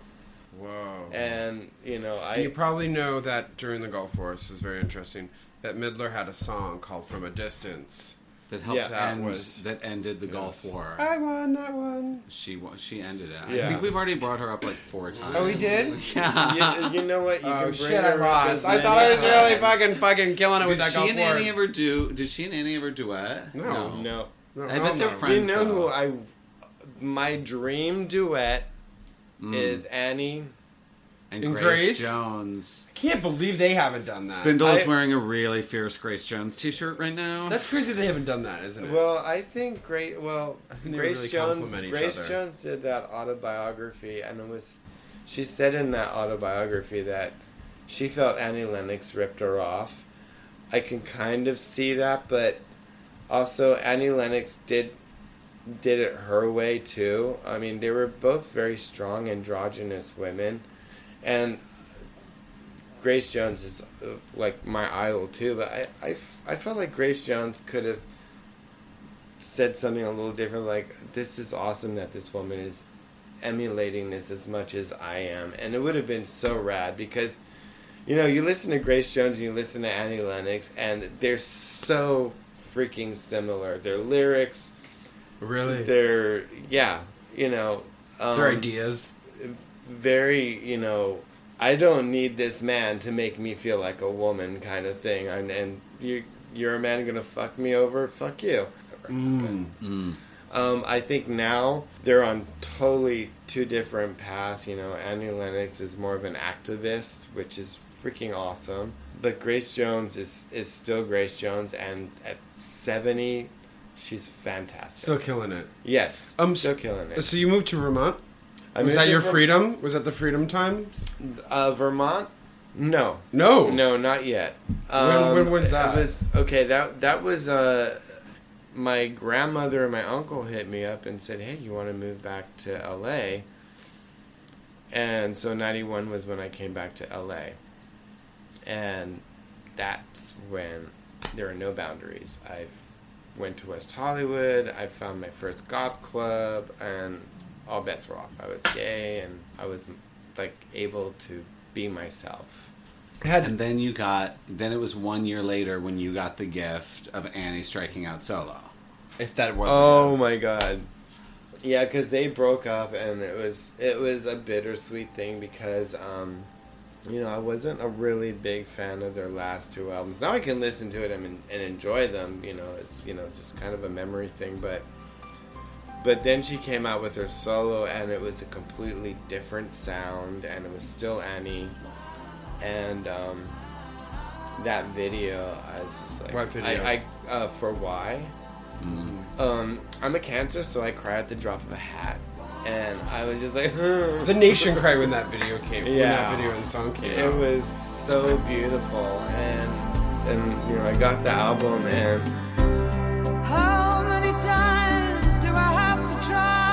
D: Whoa.
E: And you know, I
D: you probably know that during the Gulf War, this is very interesting. Bette Midler had a song called "From a Distance."
C: That helped
E: Yeah.
D: That
C: end
D: was-
C: that ended the Gulf War.
D: I won that one.
C: She wa- she ended it. I think we've already brought her up like four times.
D: Oh, we did?
C: Yeah.
E: you, you know what? You
D: Oh
E: can bring
D: shit! I
E: her up as
D: lost. I thought I was really fucking fucking killing it with that.
C: Did
D: that
C: she and Annie ever do? Did she and Annie ever duet?
D: No.
E: No.
D: No,
C: I
D: hell
C: bet they're
D: no.
C: friends.
E: You know who. I? My dream duet
C: Mm.
E: is Annie.
C: And
D: And
C: Grace,
D: Grace?
C: Jones.
D: I can't believe they haven't done that.
C: Spindle is wearing a really fierce Grace Jones T-shirt right now.
D: That's crazy they haven't done that, isn't it?
E: Well, I think great. Well,
D: think
E: Grace
D: really
E: Jones. Grace
D: other.
E: Jones did that autobiography, and it was. She said in that autobiography that she felt Annie Lennox ripped her off. I can kind of see that, but also Annie Lennox did did it her way too. I mean, they were both very strong androgynous women, and Grace Jones is uh, like my idol too. But I I felt like Grace Jones could have said something a little different. Like, this is awesome that this woman is emulating this as much as I am, and it would have been so rad because. You know, you listen to Grace Jones and you listen to Annie Lennox, and they're so freaking similar. Their lyrics,
D: really,
E: their yeah, you know, um,
D: their ideas.
E: Very you know i don't need this man to make me feel like a woman kind of thing. And, and you you're a man gonna fuck me over? Fuck you.
C: Mm.
E: um, i think now they're on totally two different paths you know. Annie lennox is more of an activist which is freaking awesome. But grace jones is is still grace jones and at 70 she's fantastic.
D: Still killing it.
E: yes
D: Um,
E: still killing it.
D: So you moved to Vermont?
E: I
D: was that your freedom? Was that the Freedom Times?
E: uh, vermont no
D: No.
E: No, not yet.
D: When- when was
E: it
D: that?
E: was okay. That that was uh, my grandmother and my uncle hit me up and said, "Hey, you want to move back to L.A.?" And so '91 was when I came back to L.A. And that's when there are no boundaries. I went to West Hollywood. I found my first goth club, and all bets were off. I was gay, and I was like able to be myself.
D: Had
C: And then you got. Then it was one year later when you got the gift of Annie striking out solo.
D: if that wasn't.
E: Oh my god. Yeah, because they broke up, and it was it was a bittersweet thing because um, you know I wasn't a really big fan of their last two albums. Now I can listen to it and, and enjoy them. You know, it's you know just kind of a memory thing, but but then she came out with her solo, and it was a completely different sound, and it was still Annie, and um, that video I was just like
D: What video?
E: I, I uh, for why. Um, I'm a cancer, so I cry at the drop of a hat, and I was just like, <laughs>
D: The nation cried when that video came. When
E: Yeah.
D: that video and song came
E: it
D: out.
E: was so beautiful, and and you know I got the album, and
F: How many times try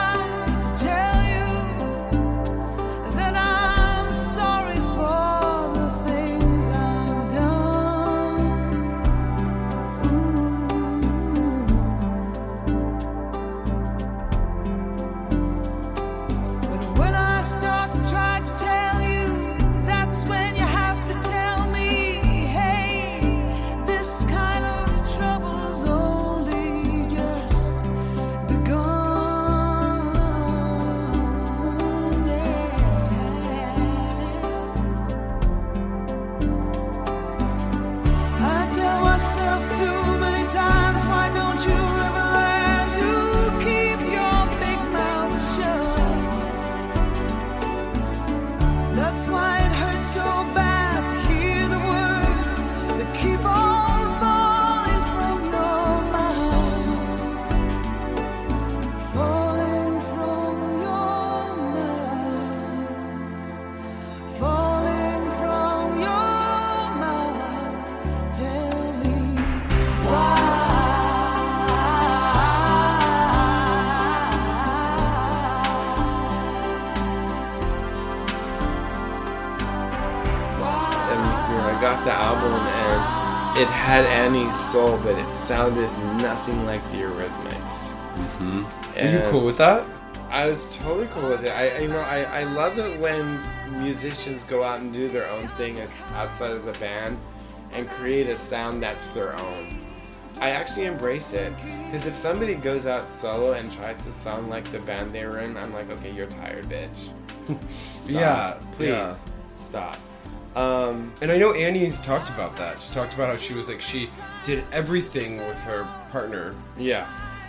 E: had Annie's soul, but it sounded nothing like the Eurythmics.
D: Are mm-hmm. you cool with that?
E: I was totally cool with it. I, I- you know, I, I love it when musicians go out and do their own thing as outside of the band, and create a sound that's their own. I actually embrace it because if somebody goes out solo and tries to sound like the band they were in, I'm like, okay, you're tired, bitch. <laughs> Stop.
D: Yeah,
E: please
D: yeah.
E: stop. Um,
D: And I know Annie's talked about that. She talked about how she was like she did everything with her partner,
E: yeah,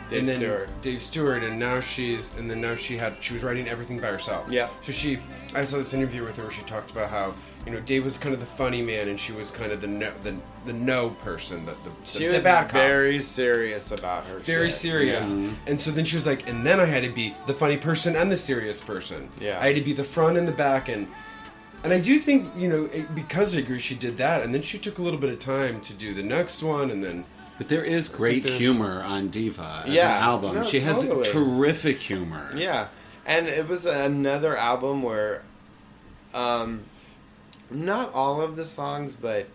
E: Dave
D: and then
E: Stewart.
D: Dave Stewart, and now she's and then now she had she was writing everything by herself.
E: Yeah.
D: So she, I saw this interview with her where she talked about how you know Dave was kind of the funny man and she was kind of the no the, the no person, the the,
E: She
D: the,
E: was
D: the bad cop.
E: very serious about her.
D: very
E: shit.
D: serious.
E: Yeah.
D: And so then she was like, and then I had to be the funny person and the serious person.
E: Yeah.
D: I had to be the front and the back, and and I do think you know it, because I agree she did that, and then she took a little bit of time to do the next one, and then
C: But there is great humor on Diva as
E: Yeah.
C: an album.
E: No,
C: she has terrific humor.
E: Yeah, and it was another album where, um, not all of the songs, but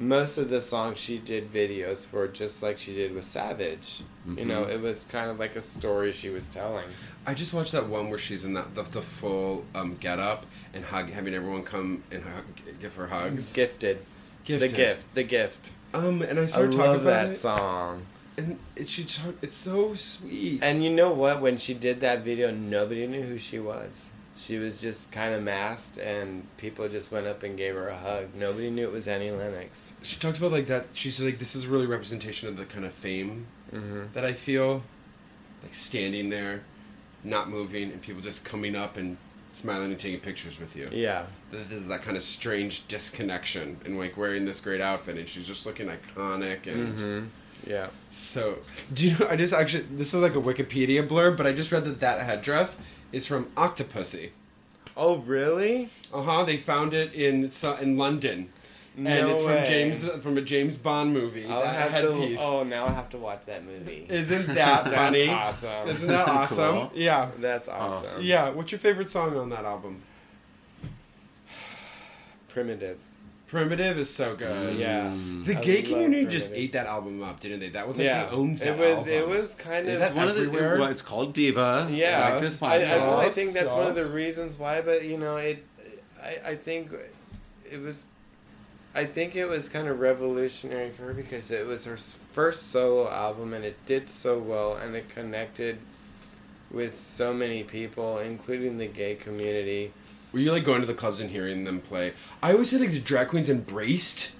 E: most of the songs she did videos for, just like she did with Savage. You know,
C: Mm-hmm.
E: it was kind of like a story she was telling.
D: I just watched that one where she's in that the, the full um, get up and hug, having everyone come and hug, give her hugs.
E: Gifted.
D: Gifted.
E: The gift. The gift.
D: Um, and I
E: I
D: started talking
E: love
D: about
E: that
D: it,
E: song.
D: and it, she it's so sweet.
E: And you know what? When she did that video, nobody knew who she was. She was just kind of masked, and people just went up and gave her a hug. Nobody knew it was Annie Lennox.
D: she talks about like that. She's like, this is really representation of the kind of fame
E: hmm
D: that I feel, like standing there, not moving, and people just coming up and smiling and taking pictures with you.
E: Yeah.
D: This is that kind of strange disconnection, and like wearing this great outfit, and she's just looking iconic and.
E: hmm Yeah.
D: So, <laughs> do you know? I just actually this is like a Wikipedia blurb, but I just read that that headdress is from Octopussy.
E: Oh, really?
D: Uh huh. They found it in in London, and it's
E: way.
D: from James from a James Bond movie.
E: I'll
D: that
E: have
D: headpiece.
E: to. Oh, now I have to watch that movie.
D: Isn't that <laughs>
E: That's
D: funny?
E: awesome.
D: Isn't that awesome?
C: Cool.
D: Yeah.
E: That's awesome.
D: Yeah. What's your favorite song on that album?
E: Primitive.
D: Primitive is so good. Mm.
E: Yeah.
D: The
E: I
D: gay
E: love
D: community just ate that album up, didn't they? That was like
E: yeah.
D: they owned that
E: it was.
D: album.
E: It was kind
D: Is
E: of.
D: that
C: One of the,
D: Everywhere?
C: well, it's called Diva.
E: Yeah,
C: like this
E: I, I,
C: podcast.
E: I think that's one of the reasons why. But you know, it. I, I think it was. I think it was kind of revolutionary for her because it was her first solo album and it did so well and it connected with so many people, including the gay community.
D: Were you like going to the clubs and hearing them play? I always said like the drag queens embraced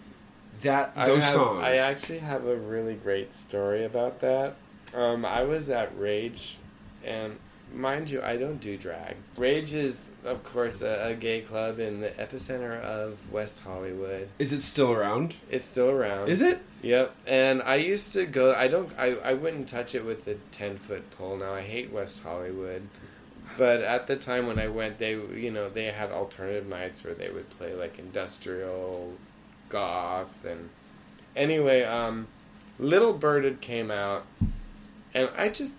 D: that
E: I
D: those
E: have-
D: songs.
E: I actually have a really great story about that. Um, I was at Rage, and mind you, I don't do drag. Rage is, of course, a, a gay club in the epicenter of West Hollywood.
D: Is it still around?
E: It's still around.
D: Is it?
E: Yep. And I used to go. I don't. I, I wouldn't touch it with a ten foot pole. Now I hate West Hollywood. But at the time when I went, they you know they had alternative nights where they would play like industrial, goth, and anyway, um, Little Birded came out, and I just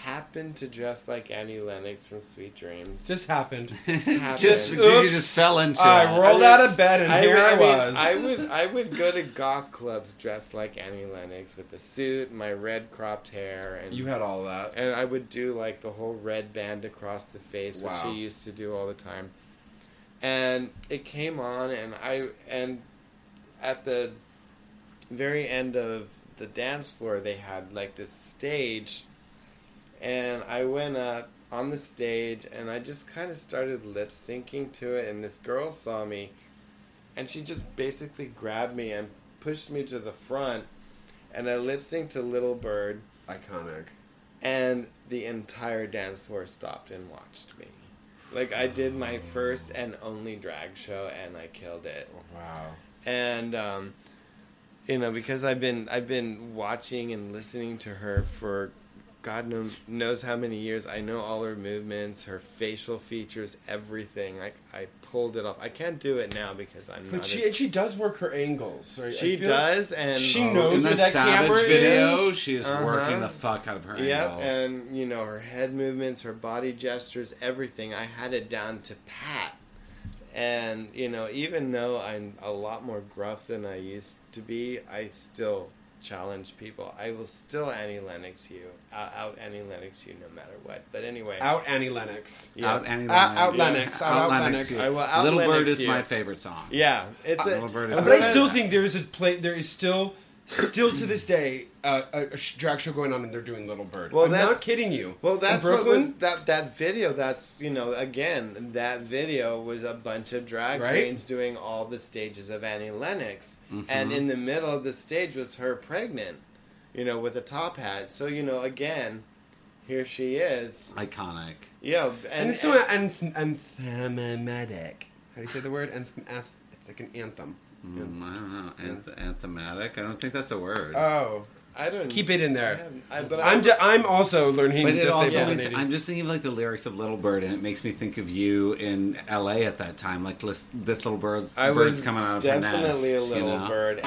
E: happened to dress like Annie Lennox from Sweet Dreams.
D: Just happened. <laughs>
E: happened.
C: just,
D: Oops.
C: you just fell into
D: I
C: it.
D: rolled
E: I
D: out of bed and here
E: would-
D: I,
E: mean,
D: was.
E: I would I would go to goth clubs dressed like Annie Lennox with a suit, my red cropped hair, and
D: you had all that.
E: and I would do like the whole red band across the face, which she used to do all the time. And it came on, and I and at the very end of the dance floor, they had like this stage, and I went up on the stage, and I just kind of started lip syncing to it, and this girl saw me, and she just basically grabbed me and pushed me to the front, and I lip synced to Little Bird.
D: Iconic.
E: And the entire dance floor stopped and watched me. Like I did my first and only drag show, and I killed it.
D: Wow.
E: And um, you know, because I've been I've been watching and listening to her for God knows how many years. I know all her movements, her facial features, everything. Like I pulled it off. I can't do it now because I'm not.
D: But she
E: as-
D: and she does work her angles. Right?
E: She
D: feel-
E: does, and
D: She
C: Oh,
D: knows
C: in
D: where
C: that
D: that camera
C: Savage video,
D: is.
C: she is
E: Uh-huh.
C: working the fuck out of her
E: Yep,
C: angles.
E: and you know her head movements, her body gestures, everything. I had it down to pat. And you know, even though I'm a lot more gruff than I used to be, I still challenge people. I will still Annie Lennox you, out, out Annie Lennox you no matter what. But anyway,
D: Out Annie Lennox.
E: yeah.
C: Out Annie
D: Out-
C: Lennox.
D: out Lennox, out- out Lennox.
C: you.
E: I will out
C: Little Bird is
E: you.
C: my favorite song.
E: Yeah, it's a,
C: Little Bird is
D: But I still think there is a play. There is still, still to this day, uh, a, a drag show going on, and they're doing Little Bird.
E: Well,
D: I'm
E: that's-
D: not kidding you.
E: Well,
D: In
E: that's what
D: Brooklyn,
E: was that that video. That's you know again that video was a bunch of drag
D: Right.
E: queens doing all the stages of Annie Lennox,
C: Mm-hmm.
E: and in the middle of the stage was her pregnant, you know, with a top hat. So you know again, here she is.
C: Iconic.
E: Yeah,
D: and,
E: and,
D: it's so anth- anthematic. How do you say the word? Anth- anth- it's like an anthem.
C: Mm, I don't know. Anth- anthematic? I don't think that's a word.
D: Oh,
E: I don't
D: keep it in there.
E: haven't- I, but
D: I'm
E: I,
D: ju- I'm also learning
C: but it also
D: say.
C: I'm just thinking of like the lyrics of Little Bird, and it makes me think of you in L.A. at that time. Like this, this little bird's,
E: I
C: bird's
E: was
C: coming out of her nest.
E: definitely a
C: you
E: little
C: know?
E: bird.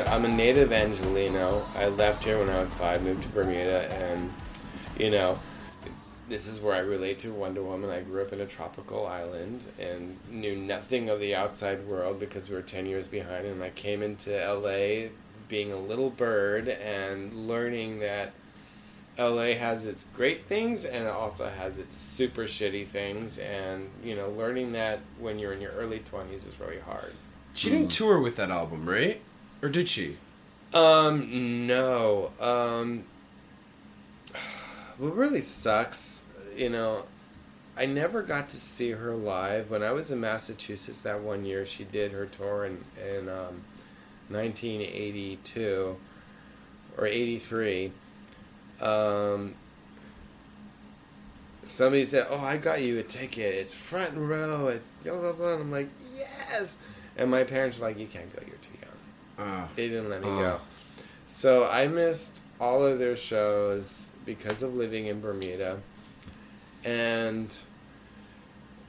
F: A,
E: I'm a native Angelino. I left here when I was five, moved to Bermuda, and you know, this is where I relate to Wonder Woman. I grew up in a tropical island and knew nothing of the outside world because we were 10 years behind. And I came into LA being a little bird and learning that LA has its great things and it also has its super shitty things. And, you know, learning that when you're in your early 20s is really hard.
D: she didn't tour with that album, right? Or did she?
E: Um, no. Um, what really sucks, you know, I never got to see her live. When I was in Massachusetts that one year, she did her tour in, in um, 1982 or 83. Um, somebody said, "Oh, I got you a ticket. It's front row." At blah blah blah. And I'm like, "Yes!" And my parents were like, "You can't go. You're too young."
D: Uh,
E: They didn't let me
C: Oh.
E: go. So I missed all of their shows because of living in Bermuda. And,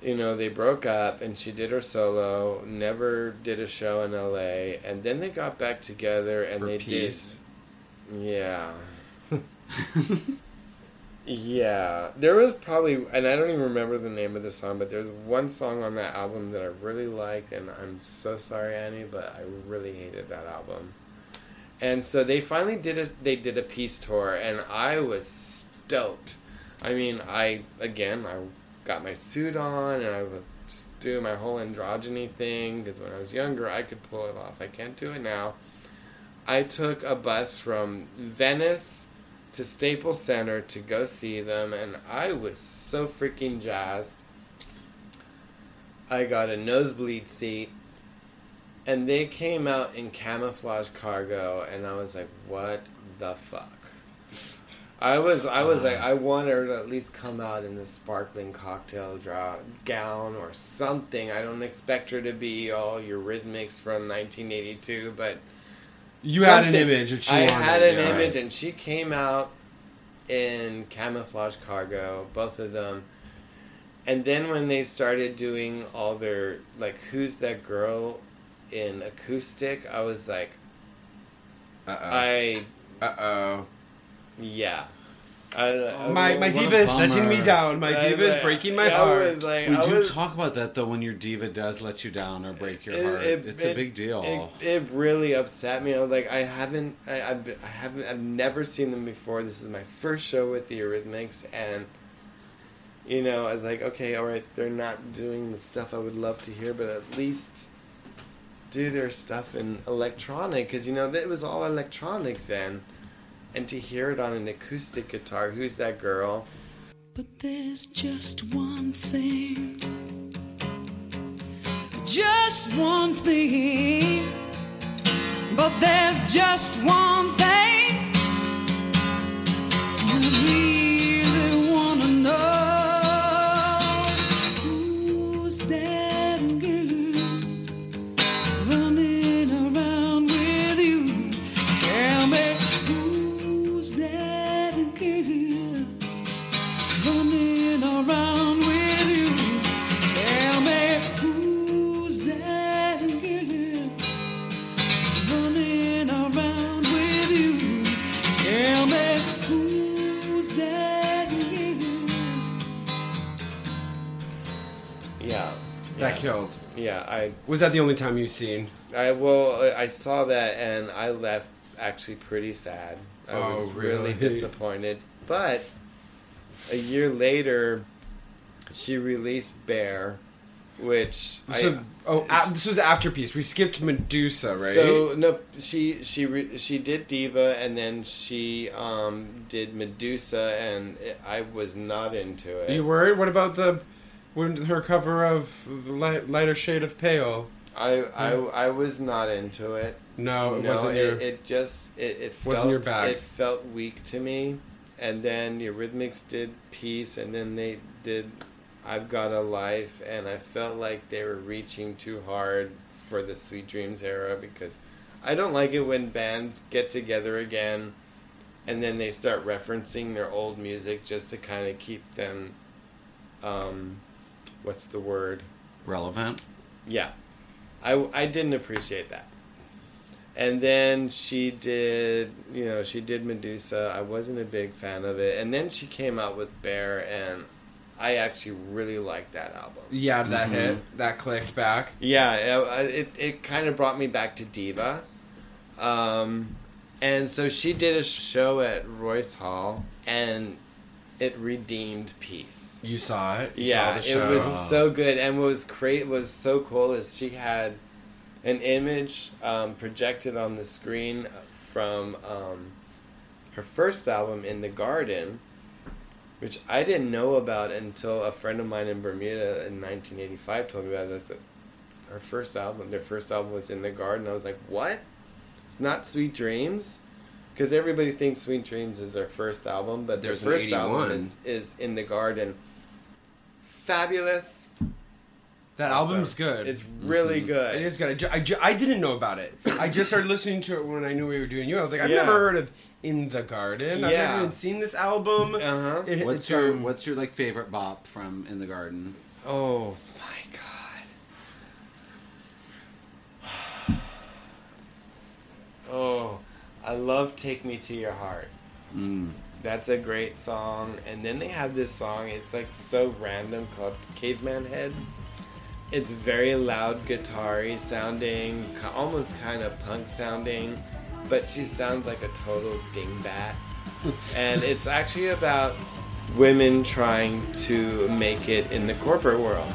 E: you know, they broke up and she did her solo, never did a show in LA. And then they got back together and
C: For
E: they
C: peace.
E: did. Yeah. <laughs> yeah. There was probably, and I don't even remember the name of the song, but there's one song on that album that I really liked. And I'm so sorry, Annie, but I really hated that album. And so they finally did a they did a peace tour, and I was stoked. I mean, I again I got my suit on, and I would just do my whole androgyny thing because when I was younger I could pull it off. I can't do it now. I took a bus from Venice to Staples Center to go see them, and I was so freaking jazzed. I got a nosebleed seat and they came out in camouflage cargo and i was like what the fuck i was i was like i want her to at least come out in a sparkling cocktail draw, gown or something i don't expect her to be all Eurythmics from 1982 but
D: you had an image. That she
E: I had an
D: yeah.
E: image, and she came out in camouflage cargo, both of them. And then when they started doing all their like, who's that girl in acoustic? I was like,
D: Uh
E: I.
D: Uh oh.
E: yeah. I, I
D: My my diva is letting me down. My
E: I-
D: diva is
E: I-
D: breaking my
E: I
D: heart.
E: was like,
C: We
E: I
C: do
E: was-
C: talk about that though when your diva does let you down or break your
E: It-
C: heart.
E: it-
C: it's a big deal.
E: It, it really upset me. I was like, I haven't, I, I've, I haven't, I've never seen them before. This is my first show with the Eurythmics, and you know, I was like, okay, all right, they're not doing the stuff I would love to hear, but at least do their stuff in electronic, because you know, it was all electronic then. And to hear it on an acoustic guitar, who's that girl?
F: But there's just one thing. Just one thing. But there's just one thing.
E: Yeah.
D: That killed.
E: Yeah, I
D: Was that the only time you've seen?
E: I well, I saw that and I left actually pretty sad. I
D: Oh,
E: was really
D: really?
E: disappointed. But a year later, she released Bare, which
D: So,
E: I,
D: oh, a- this was after Peace. We skipped Medusa, right?
E: So no, she she re, she did Diva and then she um did Medusa and it, I was not into it.
D: you were. What about the her cover of light, lighter shade of pale?
E: I, I I was not into it.
D: No, it
E: no,
D: wasn't
E: it,
D: your.
E: it just it, it
D: Wasn't
E: felt
D: your bag.
E: it felt weak to me. And then the Eurythmics did Peace, and then they did I've Got a Life, and I felt like they were reaching too hard for the Sweet Dreams era because I don't like it when bands get together again and then they start referencing their old music just to kind of keep them um what's the word
C: Relevant.
E: yeah I, I didn't appreciate that and then she did you know she did medusa i wasn't a big fan of it and then she came out with Bare and i actually really liked that album
D: yeah, that
E: Mm-hmm.
D: hit. That clicked back.
E: yeah it, it, it kind of brought me back to diva um, and so she did a show at royce hall and it redeemed peace
D: You saw it. You
E: yeah,
D: saw the show.
E: it was so good, and what was great was so cool is she had an image um, projected on the screen from um, her first album, In the Garden, which I didn't know about until a friend of mine in Bermuda in 1985 told me about. That her first album, their first album was In the Garden. I was like, what? It's not Sweet Dreams. Because everybody thinks Sweet Dreams is their first album, but their
D: There's an
E: first
D: 81.
E: album is, is In the Garden. Fabulous.
D: that album's good.
E: It's really good.
D: It is good. I, ju- I, ju- I didn't know about it. I just started listening to it when I knew we were doing you. I was like, I've
E: Yeah.
D: never heard of In the Garden. I've
E: Yeah.
D: never even seen this album.
E: Uh-huh.
D: It-
C: What's
D: it's,
C: your
D: um,
C: What's your like favorite bop from In the Garden?
E: Oh my god. <sighs> Oh, I love Take Me to Your Heart.
C: Mm.
E: That's a great song. And then they have this song, it's like so random called Caveman Head. It's very loud guitar sounding, almost kind of punk sounding, but she sounds like a total dingbat. <laughs> and it's actually about women trying to make it in the corporate world.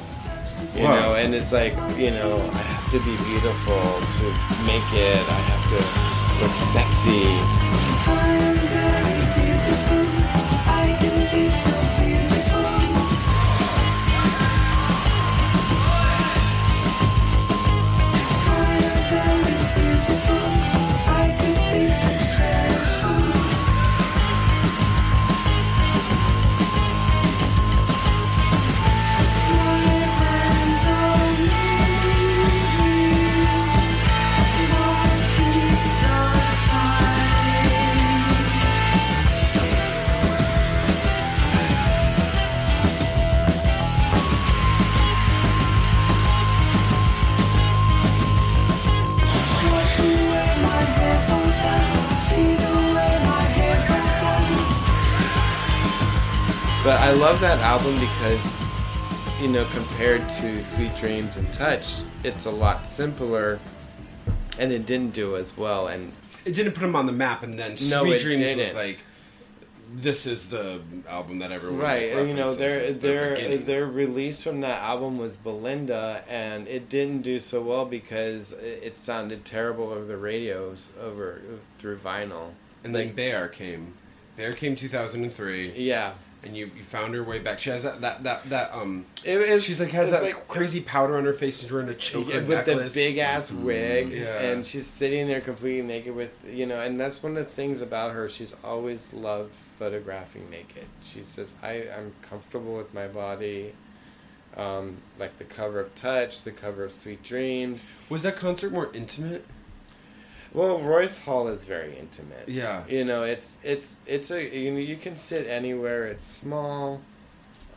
E: You
D: Wow.
E: know, and it's like, you know, I have to be beautiful to make it. I have to look sexy. Love that album because, you know, compared to Sweet Dreams and Touch, it's a lot simpler and it didn't do as well. And
D: It didn't put him on the map, and then
E: No,
D: Sweet
E: it
D: Dreams was
E: didn't.
D: like, this is the album that everyone
E: right,
D: like,
E: and, you know,
D: references
E: their
D: the
E: their
D: beginning.
E: their release from that album was Belinda, and it didn't do so well because it, it sounded terrible over the radios over through vinyl.
D: and then Bare came. Bare came 2003,
E: Yeah,
D: and you, you found her way back. She has that that that, that um.
E: it's,
D: She's like has
E: it's
D: that crazy powder on her face. She's wearing a choker
E: Yeah, with
D: necklace.
E: the big ass wig,
D: Yeah.
E: and she's sitting there completely naked with you know, and that's one of the things about her. She's always loved photographing naked. She says, "I I'm comfortable with my body." Um, like the cover of Touch, the cover of Sweet Dreams.
D: Was that concert more intimate?
E: Well, Royce Hall is very intimate.
D: Yeah.
E: You know, it's it's it's a you know you can sit anywhere. It's small.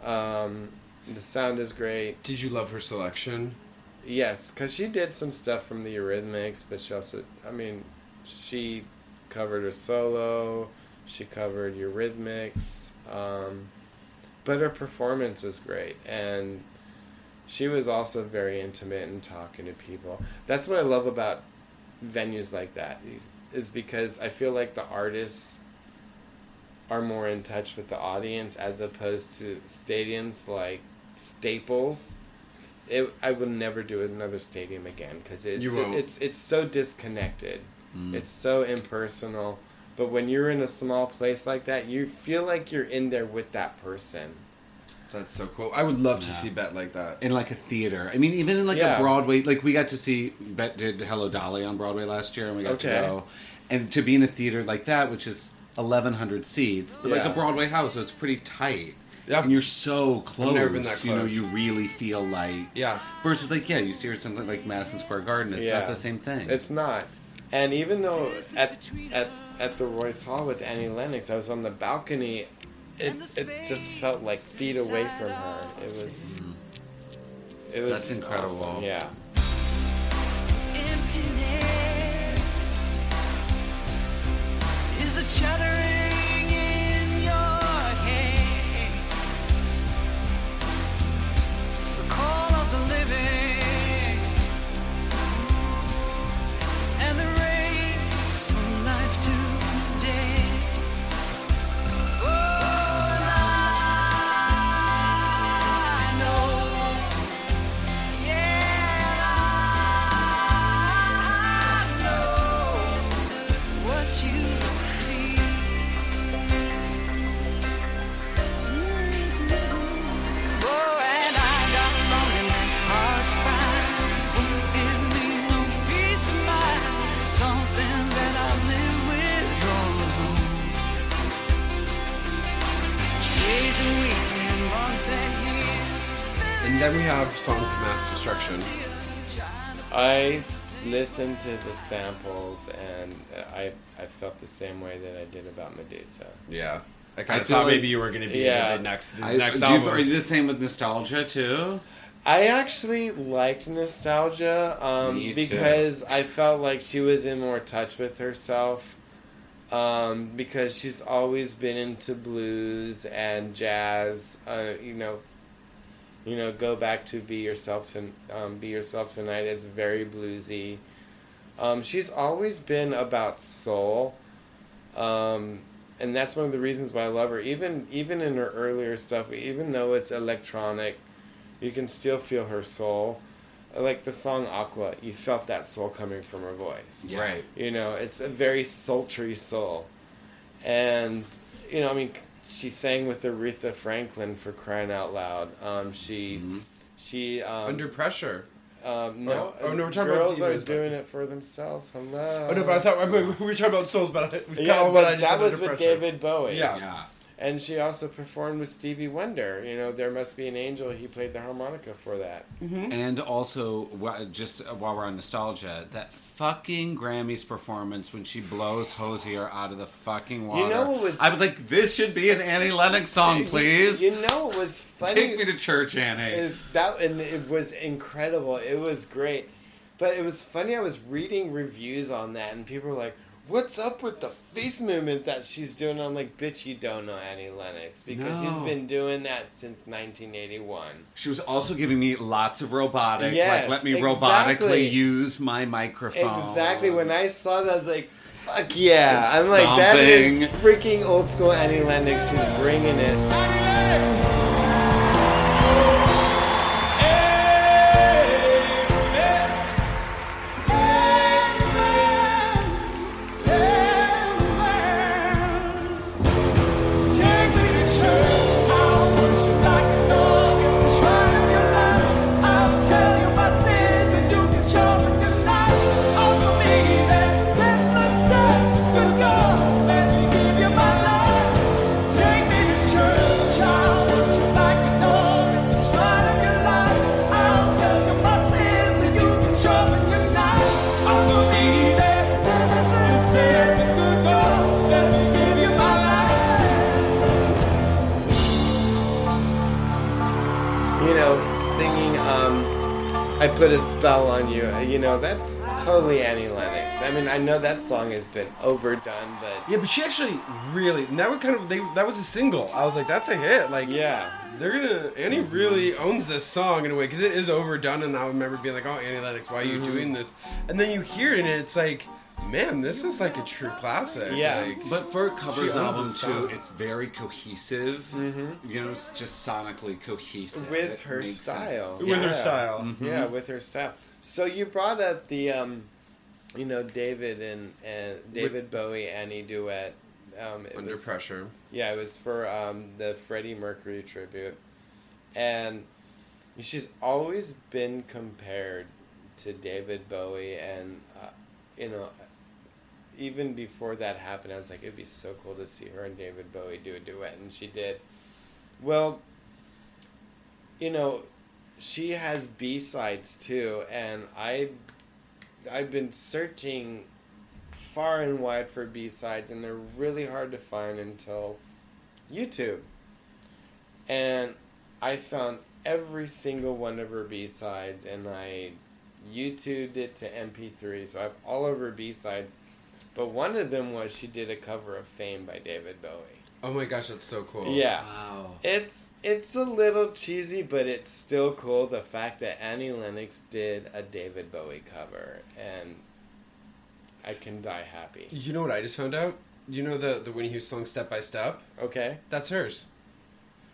E: Um, the sound is great.
D: Did you love her selection?
E: Yes, because she did some stuff from the Eurythmics, but she also, I mean, she covered her solo. She covered Eurythmics. Um, but her performance was great, and she was also very intimate and talking to people. That's what I love about venues like that, is, is because I feel like the artists are more in touch with the audience as opposed to stadiums like Staples. It, I would never do another stadium again because it's
D: You
E: it's it's so disconnected. Mm. It's so impersonal. But when you're in a small place like that, you feel like you're in there with that person.
D: That's so cool. I would love to
C: Yeah.
D: see Bette like that.
C: in like a theater. I mean, even in like
E: Yeah.
C: a Broadway, like we got to see Bette did Hello Dolly on Broadway last year, and we got
E: Okay.
C: to go. And to be in a theater like that, which is eleven hundred seats, but like
E: Yeah.
C: a Broadway house, so it's pretty tight.
D: Yeah.
C: and you're so close.
D: never been that
C: You know, you really feel like
D: Yeah.
C: Versus like yeah, you see it at something like Madison Square Garden. It's not the same thing.
E: It's not. And even though at at at the Royce Hall with Annie Lennox, I was on the balcony, it it just felt like feet away from her. It was. Mm. It was
C: That's incredible.
E: awesome, Yeah.
F: emptiness is the chattering
D: have songs of mass destruction.
E: I s- listened to the samples and I I felt the same way that I did about Medusa.
D: Yeah. I
C: I
D: kind of
C: feel
D: thought
C: like-
D: maybe you were going to be
E: Yeah.
D: in the next, these
C: I,
D: next
C: do you,
D: albums.
C: is the same with nostalgia too?
E: I actually liked nostalgia um,
C: Me too.
E: because I felt like she was in more touch with herself. Um, because she's always been into blues and jazz. Uh, you know, you know, go back to "Be Yourself" to um, "Be Yourself Tonight." It's very bluesy. Um, she's always been about soul, um, and that's one of the reasons why I love her. Even even in her earlier stuff, even though it's electronic, you can still feel her soul. Like the song "Aqua," you felt that soul coming from her voice.
D: Right.
E: You know, it's a very sultry soul. And, you know, I mean, she sang with Aretha Franklin for crying out loud. Um, she, she, um,
D: Under pressure.
E: um, no,
D: oh, no, we're talking about
E: girls are
D: divas, but-
E: doing it for themselves. Hello.
D: Oh no, but I thought we were talking about souls, but I, we
E: yeah, but
D: what I just
E: that
D: said
E: was with
D: pressure.
E: David Bowie.
D: Yeah.
C: Yeah.
E: And she also performed with Stevie Wonder. You know, there must be an angel. He played the harmonica for that. Mm-hmm.
C: And also, just while we're on nostalgia, that fucking Grammys performance when she blows Hozier out of the fucking water.
E: You know what was-
C: I was like, this should be an Annie Lennox song, <laughs> please.
E: You know, it was funny.
C: Take me to church, Annie.
E: It, that and it was incredible. It was great, but it was funny. I was reading reviews on that, and people were like, "What's up with the face movement that she's doing?" I'm like, "Bitch, you don't know Annie Lennox because she's been doing that since 1981."
C: She was also giving me lots of robotic,
E: Yes,
C: like let me
E: exactly.
C: robotically use my microphone.
E: Exactly. When I saw that, I was like, "Fuck yeah!" I'm like, that is Stomping. freaking old school Annie Lennox. She's bringing it."
F: Take
E: put a spell on you. You know, that's totally Annie Lennox. I mean, I know that song has been overdone, but
D: Yeah, but she actually really that was kind of they that was a single. I was like, that's a hit. Like
E: yeah.
D: they're gonna Annie mm-hmm. really owns this song in a way because it is overdone, and I remember being like, "Oh, Annie Lennox, why are you mm-hmm. doing this?" And then you hear it, and it's like, man, this is like a true classic.
E: Yeah.
D: Like,
C: But for a covers album too,
D: sound.
C: it's very cohesive. You know, it's just sonically cohesive.
E: With
C: It
E: her style.
C: sense.
D: with her
E: Yeah.
D: style.
E: Yeah, with her style. So you brought up the, um, you know, David and, and David Bowie Annie duet. Um, it
D: Under
E: was,
D: pressure.
E: Yeah, it was for um, the Freddie Mercury tribute, and she's always been compared to David Bowie, and uh, you know, even before that happened, I was like, it'd be so cool to see her and David Bowie do a duet, and she did. Well, you know, she has B sides too, and I, I've been searching far and wide for B sides, and they're really hard to find until YouTube. And I found every single one of her B sides, and I YouTubed it to MP3, so I have all of her B sides. But one of them was she did a cover of Fame by David Bowie.
D: Oh my gosh, that's so cool.
E: Yeah.
C: Wow.
E: It's it's a little cheesy, but it's still cool. The fact that Annie Lennox did a David Bowie cover, and I can die happy.
D: You know what I just found out? You know the the Whitney Houston song "Step by Step"?
E: Okay,
D: That's hers.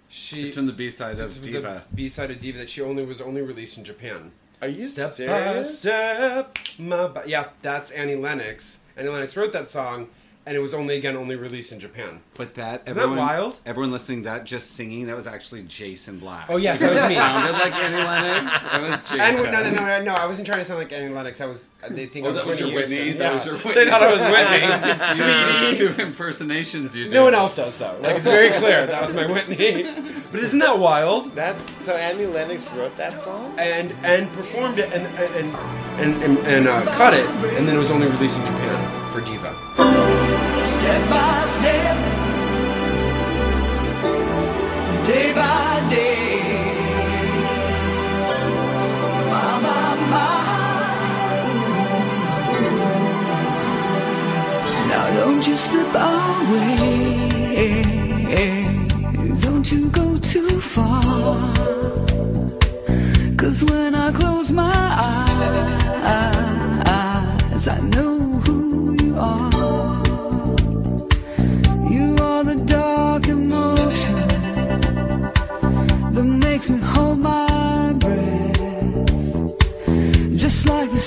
D: She
C: It's from the B side of
D: from
C: Diva.
D: the B side of Diva that she only was only released in Japan.
E: are you
D: Step
E: serious?
D: by step, my ba- yeah, that's Annie Lennox. Annie Lennox wrote that song, and it was only again only released in Japan.
C: But that
D: Isn't that wild?
C: Everyone listening, that just singing, that was actually Jason Black.
D: Oh yes, that was
C: It
D: me.
C: sounded like Annie Lennox. That was Jason. <laughs>
D: And no, no, no, no, no, I wasn't trying to sound like Annie Lennox. I was. They think
C: Oh,
D: I was
C: that was your
D: Whitney
C: Whitney.
D: Houston.
C: That
D: Yeah.
C: was your Whitney. <laughs>
D: They thought I was Whitney.
C: Yeah, <laughs> those two impersonations you did.
D: No one else does though. Like it's very clear that was my Whitney. But isn't that wild?
E: That's so Annie Lennox wrote that song.
D: And and performed it and and and and, and uh, cut it, and then it was only released in Japan for Diva.
F: Step by step, day by day. My, my, my. Now don't you slip away. Don't you go too far. Cause when I close my eyes, I know me hold my breath. Just like the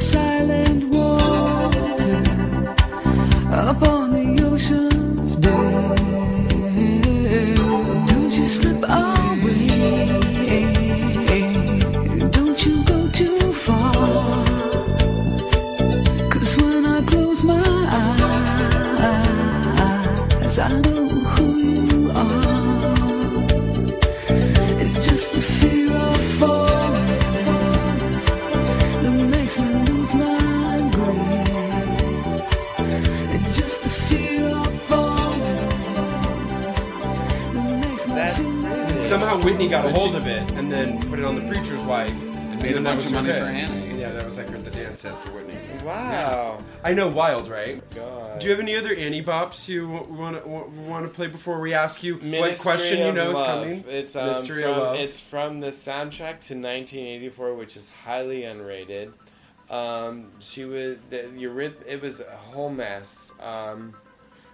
F: that
C: bunch
D: was
C: of money
D: hit.
C: for Annie.
D: Yeah, that was like the dance set for Whitney.
E: Wow.
D: I know, wild, right?
E: God.
D: Do you have any other Annie bops you want to want to play before we ask you what
E: Ministry
D: question you
E: of
D: know is coming?
E: It's um,
D: Mystery
E: from,
D: of Love.
E: It's from the soundtrack to 1984, which is highly unrated. Um, she was the, Euryth- It was a whole mess. Um,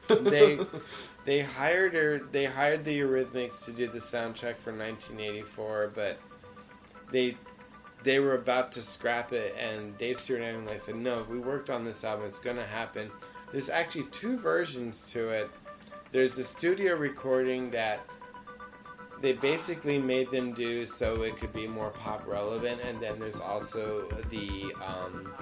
E: they <laughs> they hired her. They hired the Eurythmics to do the soundtrack for 1984, but they they were about to scrap it, and Dave Stewart and I said, "No, we worked on this album. It's going to happen." There's actually two versions to it. There's the studio recording that they basically made them do so it could be more pop relevant, and then there's also the um,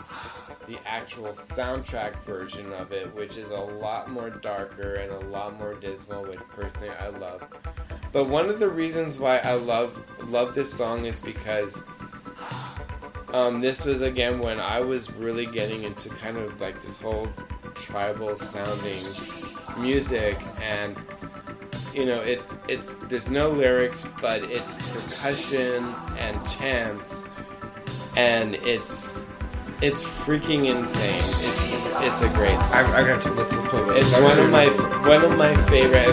E: the actual soundtrack version of it, which is a lot more darker and a lot more dismal, which personally I love. But one of the reasons why I love love this song is because um, this was again when I was really getting into kind of like this whole tribal sounding music and you know it's it's there's no lyrics but it's percussion and chants and it's it's freaking insane. It, it's a great song.
D: I, I got to let's play that.
E: It's one of my one of my favorite.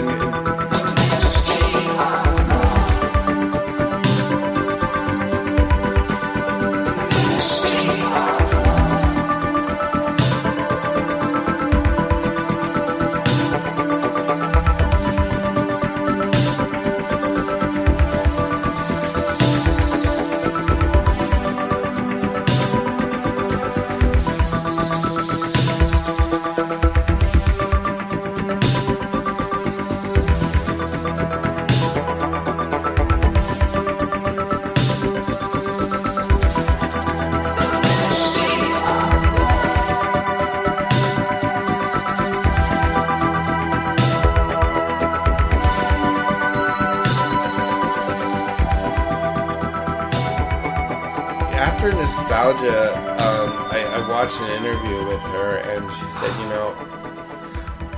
E: Nostalgia, um, I, I watched an interview with her, and she said, "You know,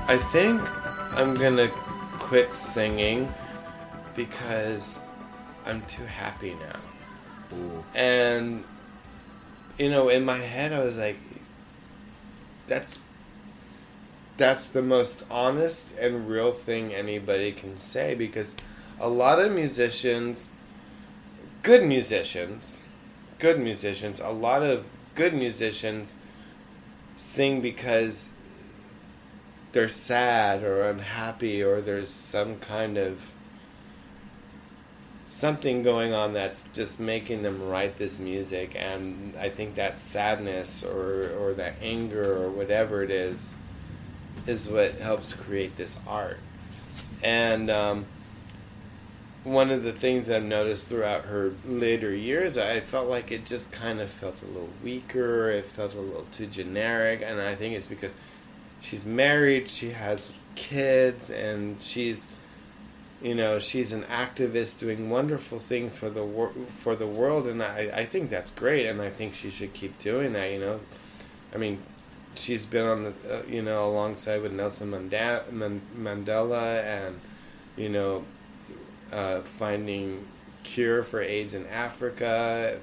E: I think I'm gonna quit singing because I'm too happy now." And you know, in my head, I was like, "That's that's the most honest and real thing anybody can say because a lot of musicians, good musicians." Good musicians, a lot of good musicians sing because they're sad or unhappy or there's some kind of something going on that's just making them write this music and I think that sadness or or that anger or whatever it is is what helps create this art. And um, one of the things I've noticed throughout her later years, I felt like it just kind of felt a little weaker. It felt a little too generic, and I think it's because she's married, she has kids, and she's, you know, she's an activist doing wonderful things for the wor- for the world, and I I think that's great, and I think she should keep doing that. You know, I mean. She's been on the, uh, you know, alongside with Nelson Mandela, and you know, uh, finding cure for AIDS in Africa.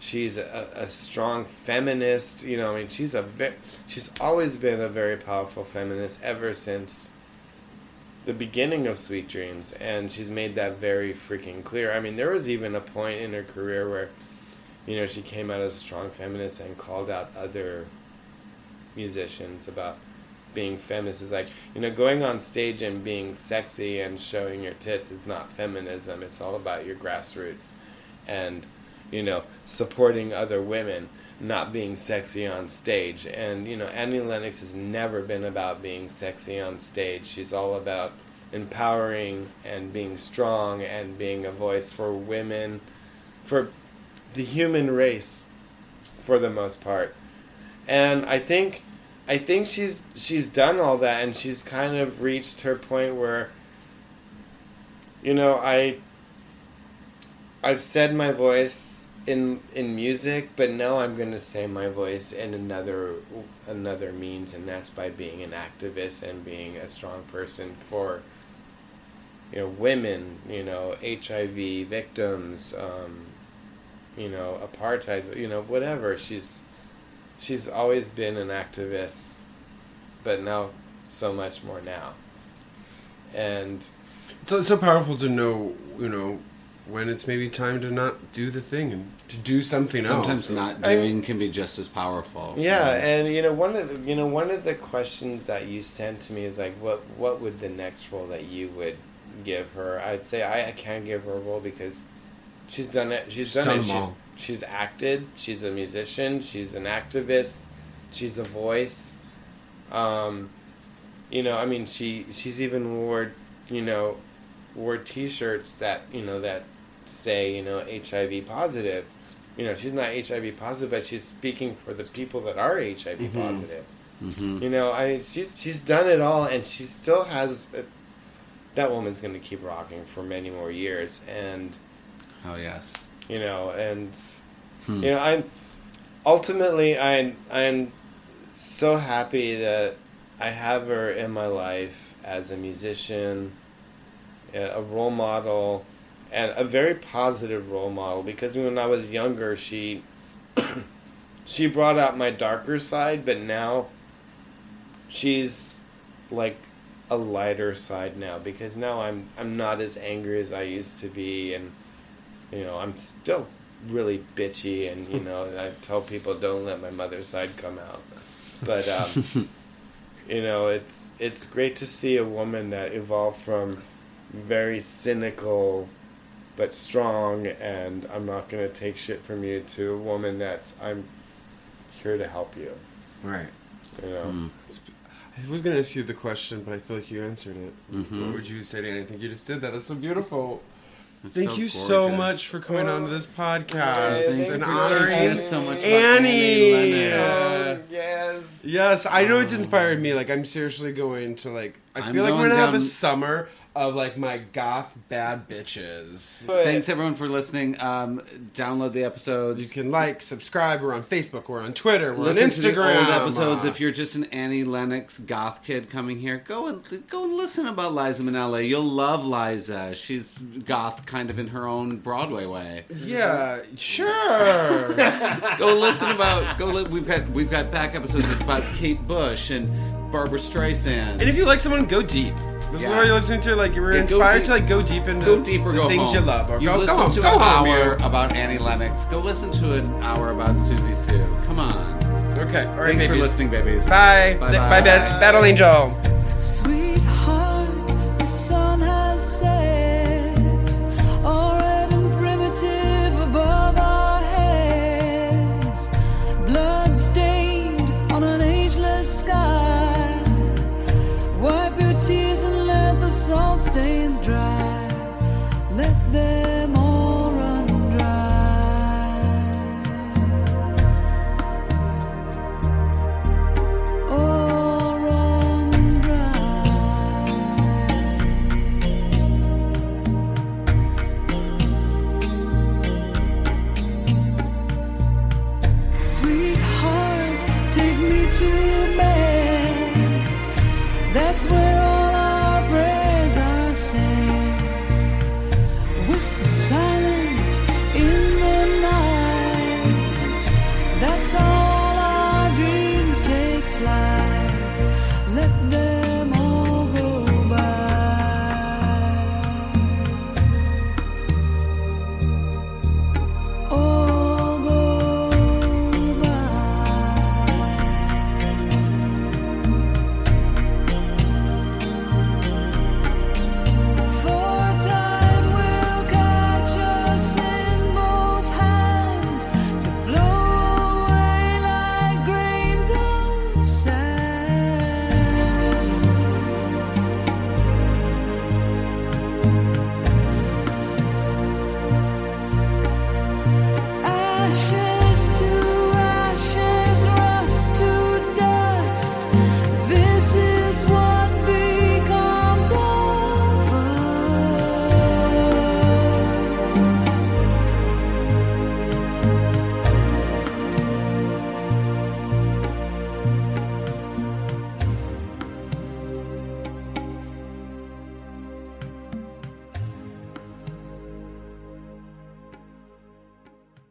E: She's a, a strong feminist. You know, I mean, she's a ve- she's always been a very powerful feminist ever since the beginning of Sweet Dreams, and she's made that very freaking clear. I mean, there was even a point in her career where, you know, she came out as a strong feminist and called out other musicians about being feminist is like you know going on stage and being sexy and showing your tits is not feminism. It's all about your grassroots and you know supporting other women not being sexy on stage. And you know Annie Lennox has never been about being sexy on stage. She's all about empowering and being strong and being a voice for women for the human race for the most part. And I think I think she's she's done all that and she's kind of reached her point where you know, I I've said my voice in in music, but now I'm going to say my voice in another another means and that's by being an activist and being a strong person for you know, women, you know, HIV victims, um, you know, apartheid, you know, whatever. She's she's always been an activist, but now so much more now. And
D: So it's so powerful to know, you know, when it's maybe time to not do the thing and to do something
C: Sometimes
D: else.
C: Sometimes not
E: I-
C: doing can be just as powerful.
E: yeah, and you know one of the, you know one of the questions that you sent to me is like, what what would the next role that you would give her? I'd say I, I can't give her a role because she's done it. She's,
D: She's
E: done,
D: done
E: it.
D: them
E: She's
D: all.
E: She's acted. She's a musician. She's an activist. She's a voice. Um, you know, I mean, she she's even wore you know wore T-shirts that you know that say you know HIV positive. You know, she's not HIV positive, but she's speaking for the people that are HIV
D: Mm-hmm.
E: positive. You know, I mean, she's she's done it all, and she still has. A, that woman's going to keep rocking for many more years, and
C: Oh yes.
E: You know, and hmm. you know, I'm ultimately I'm I'm so happy that I have her in my life as a musician, a a role model, and a very positive role model. Because when I was younger, she <clears throat> she brought out my darker side, but now she's like a lighter side now because now I'm I'm not as angry as I used to be, and you know I'm still really bitchy, and you know <laughs> I tell people don't let my mother's side come out, but um, <laughs> you know it's it's great to see a woman that evolved from very cynical but strong and I'm not gonna take shit from you to a woman that's I'm here to help you.
D: Right.
E: You know.
C: Hmm.
D: I was gonna ask you the question, but I feel like you answered it.
C: Mm-hmm.
D: What would you say to anything? You just did that. That's so beautiful.
C: It's
D: Thank
C: so
D: you so much for coming on to this podcast
E: Yes,
D: and
E: thank you.
D: honoring
C: so much
D: Annie.
C: Annie
D: Yeah.
E: Oh, yes.
D: Yes, I know it's inspired me. Like I'm seriously going to like. I
C: I'm
D: feel like we're
C: going
D: gonna have a summer of like my goth bad bitches.
E: But
C: Thanks everyone for listening. Um, download the episodes.
D: You can like, subscribe. We're on Facebook. We're on Twitter. We're
C: listen
D: on
C: to the
D: Instagram.
C: old episodes. If you're just an Annie Lennox goth kid coming here, go and go and listen about Liza Minnelli. You'll love Liza. She's goth, kind of in her own Broadway way.
D: yeah, sure. <laughs>
C: Go listen about. Go. Li- we've got we've got back episodes about Kate Bush and Barbara Streisand.
D: and if you like someone, go deep. This is
C: Yeah.
D: what you're listening to. Like you were
C: Yeah,
D: inspired
C: deep.
D: to like go deep into
C: Go deep or
D: the
C: go
D: things
C: home.
D: you love. Or
C: you
D: go,
C: listen
D: go
C: to
D: go
C: an
D: home,
C: hour
D: you.
C: about Annie Lennox. Go listen to an hour about Siouxsie Sioux. Come on.
D: Okay. All right,
C: Thanks for listening, babies.
D: Bye.
C: Bye-bye.
D: Bye, Bat- Battle Angel.
F: Sweet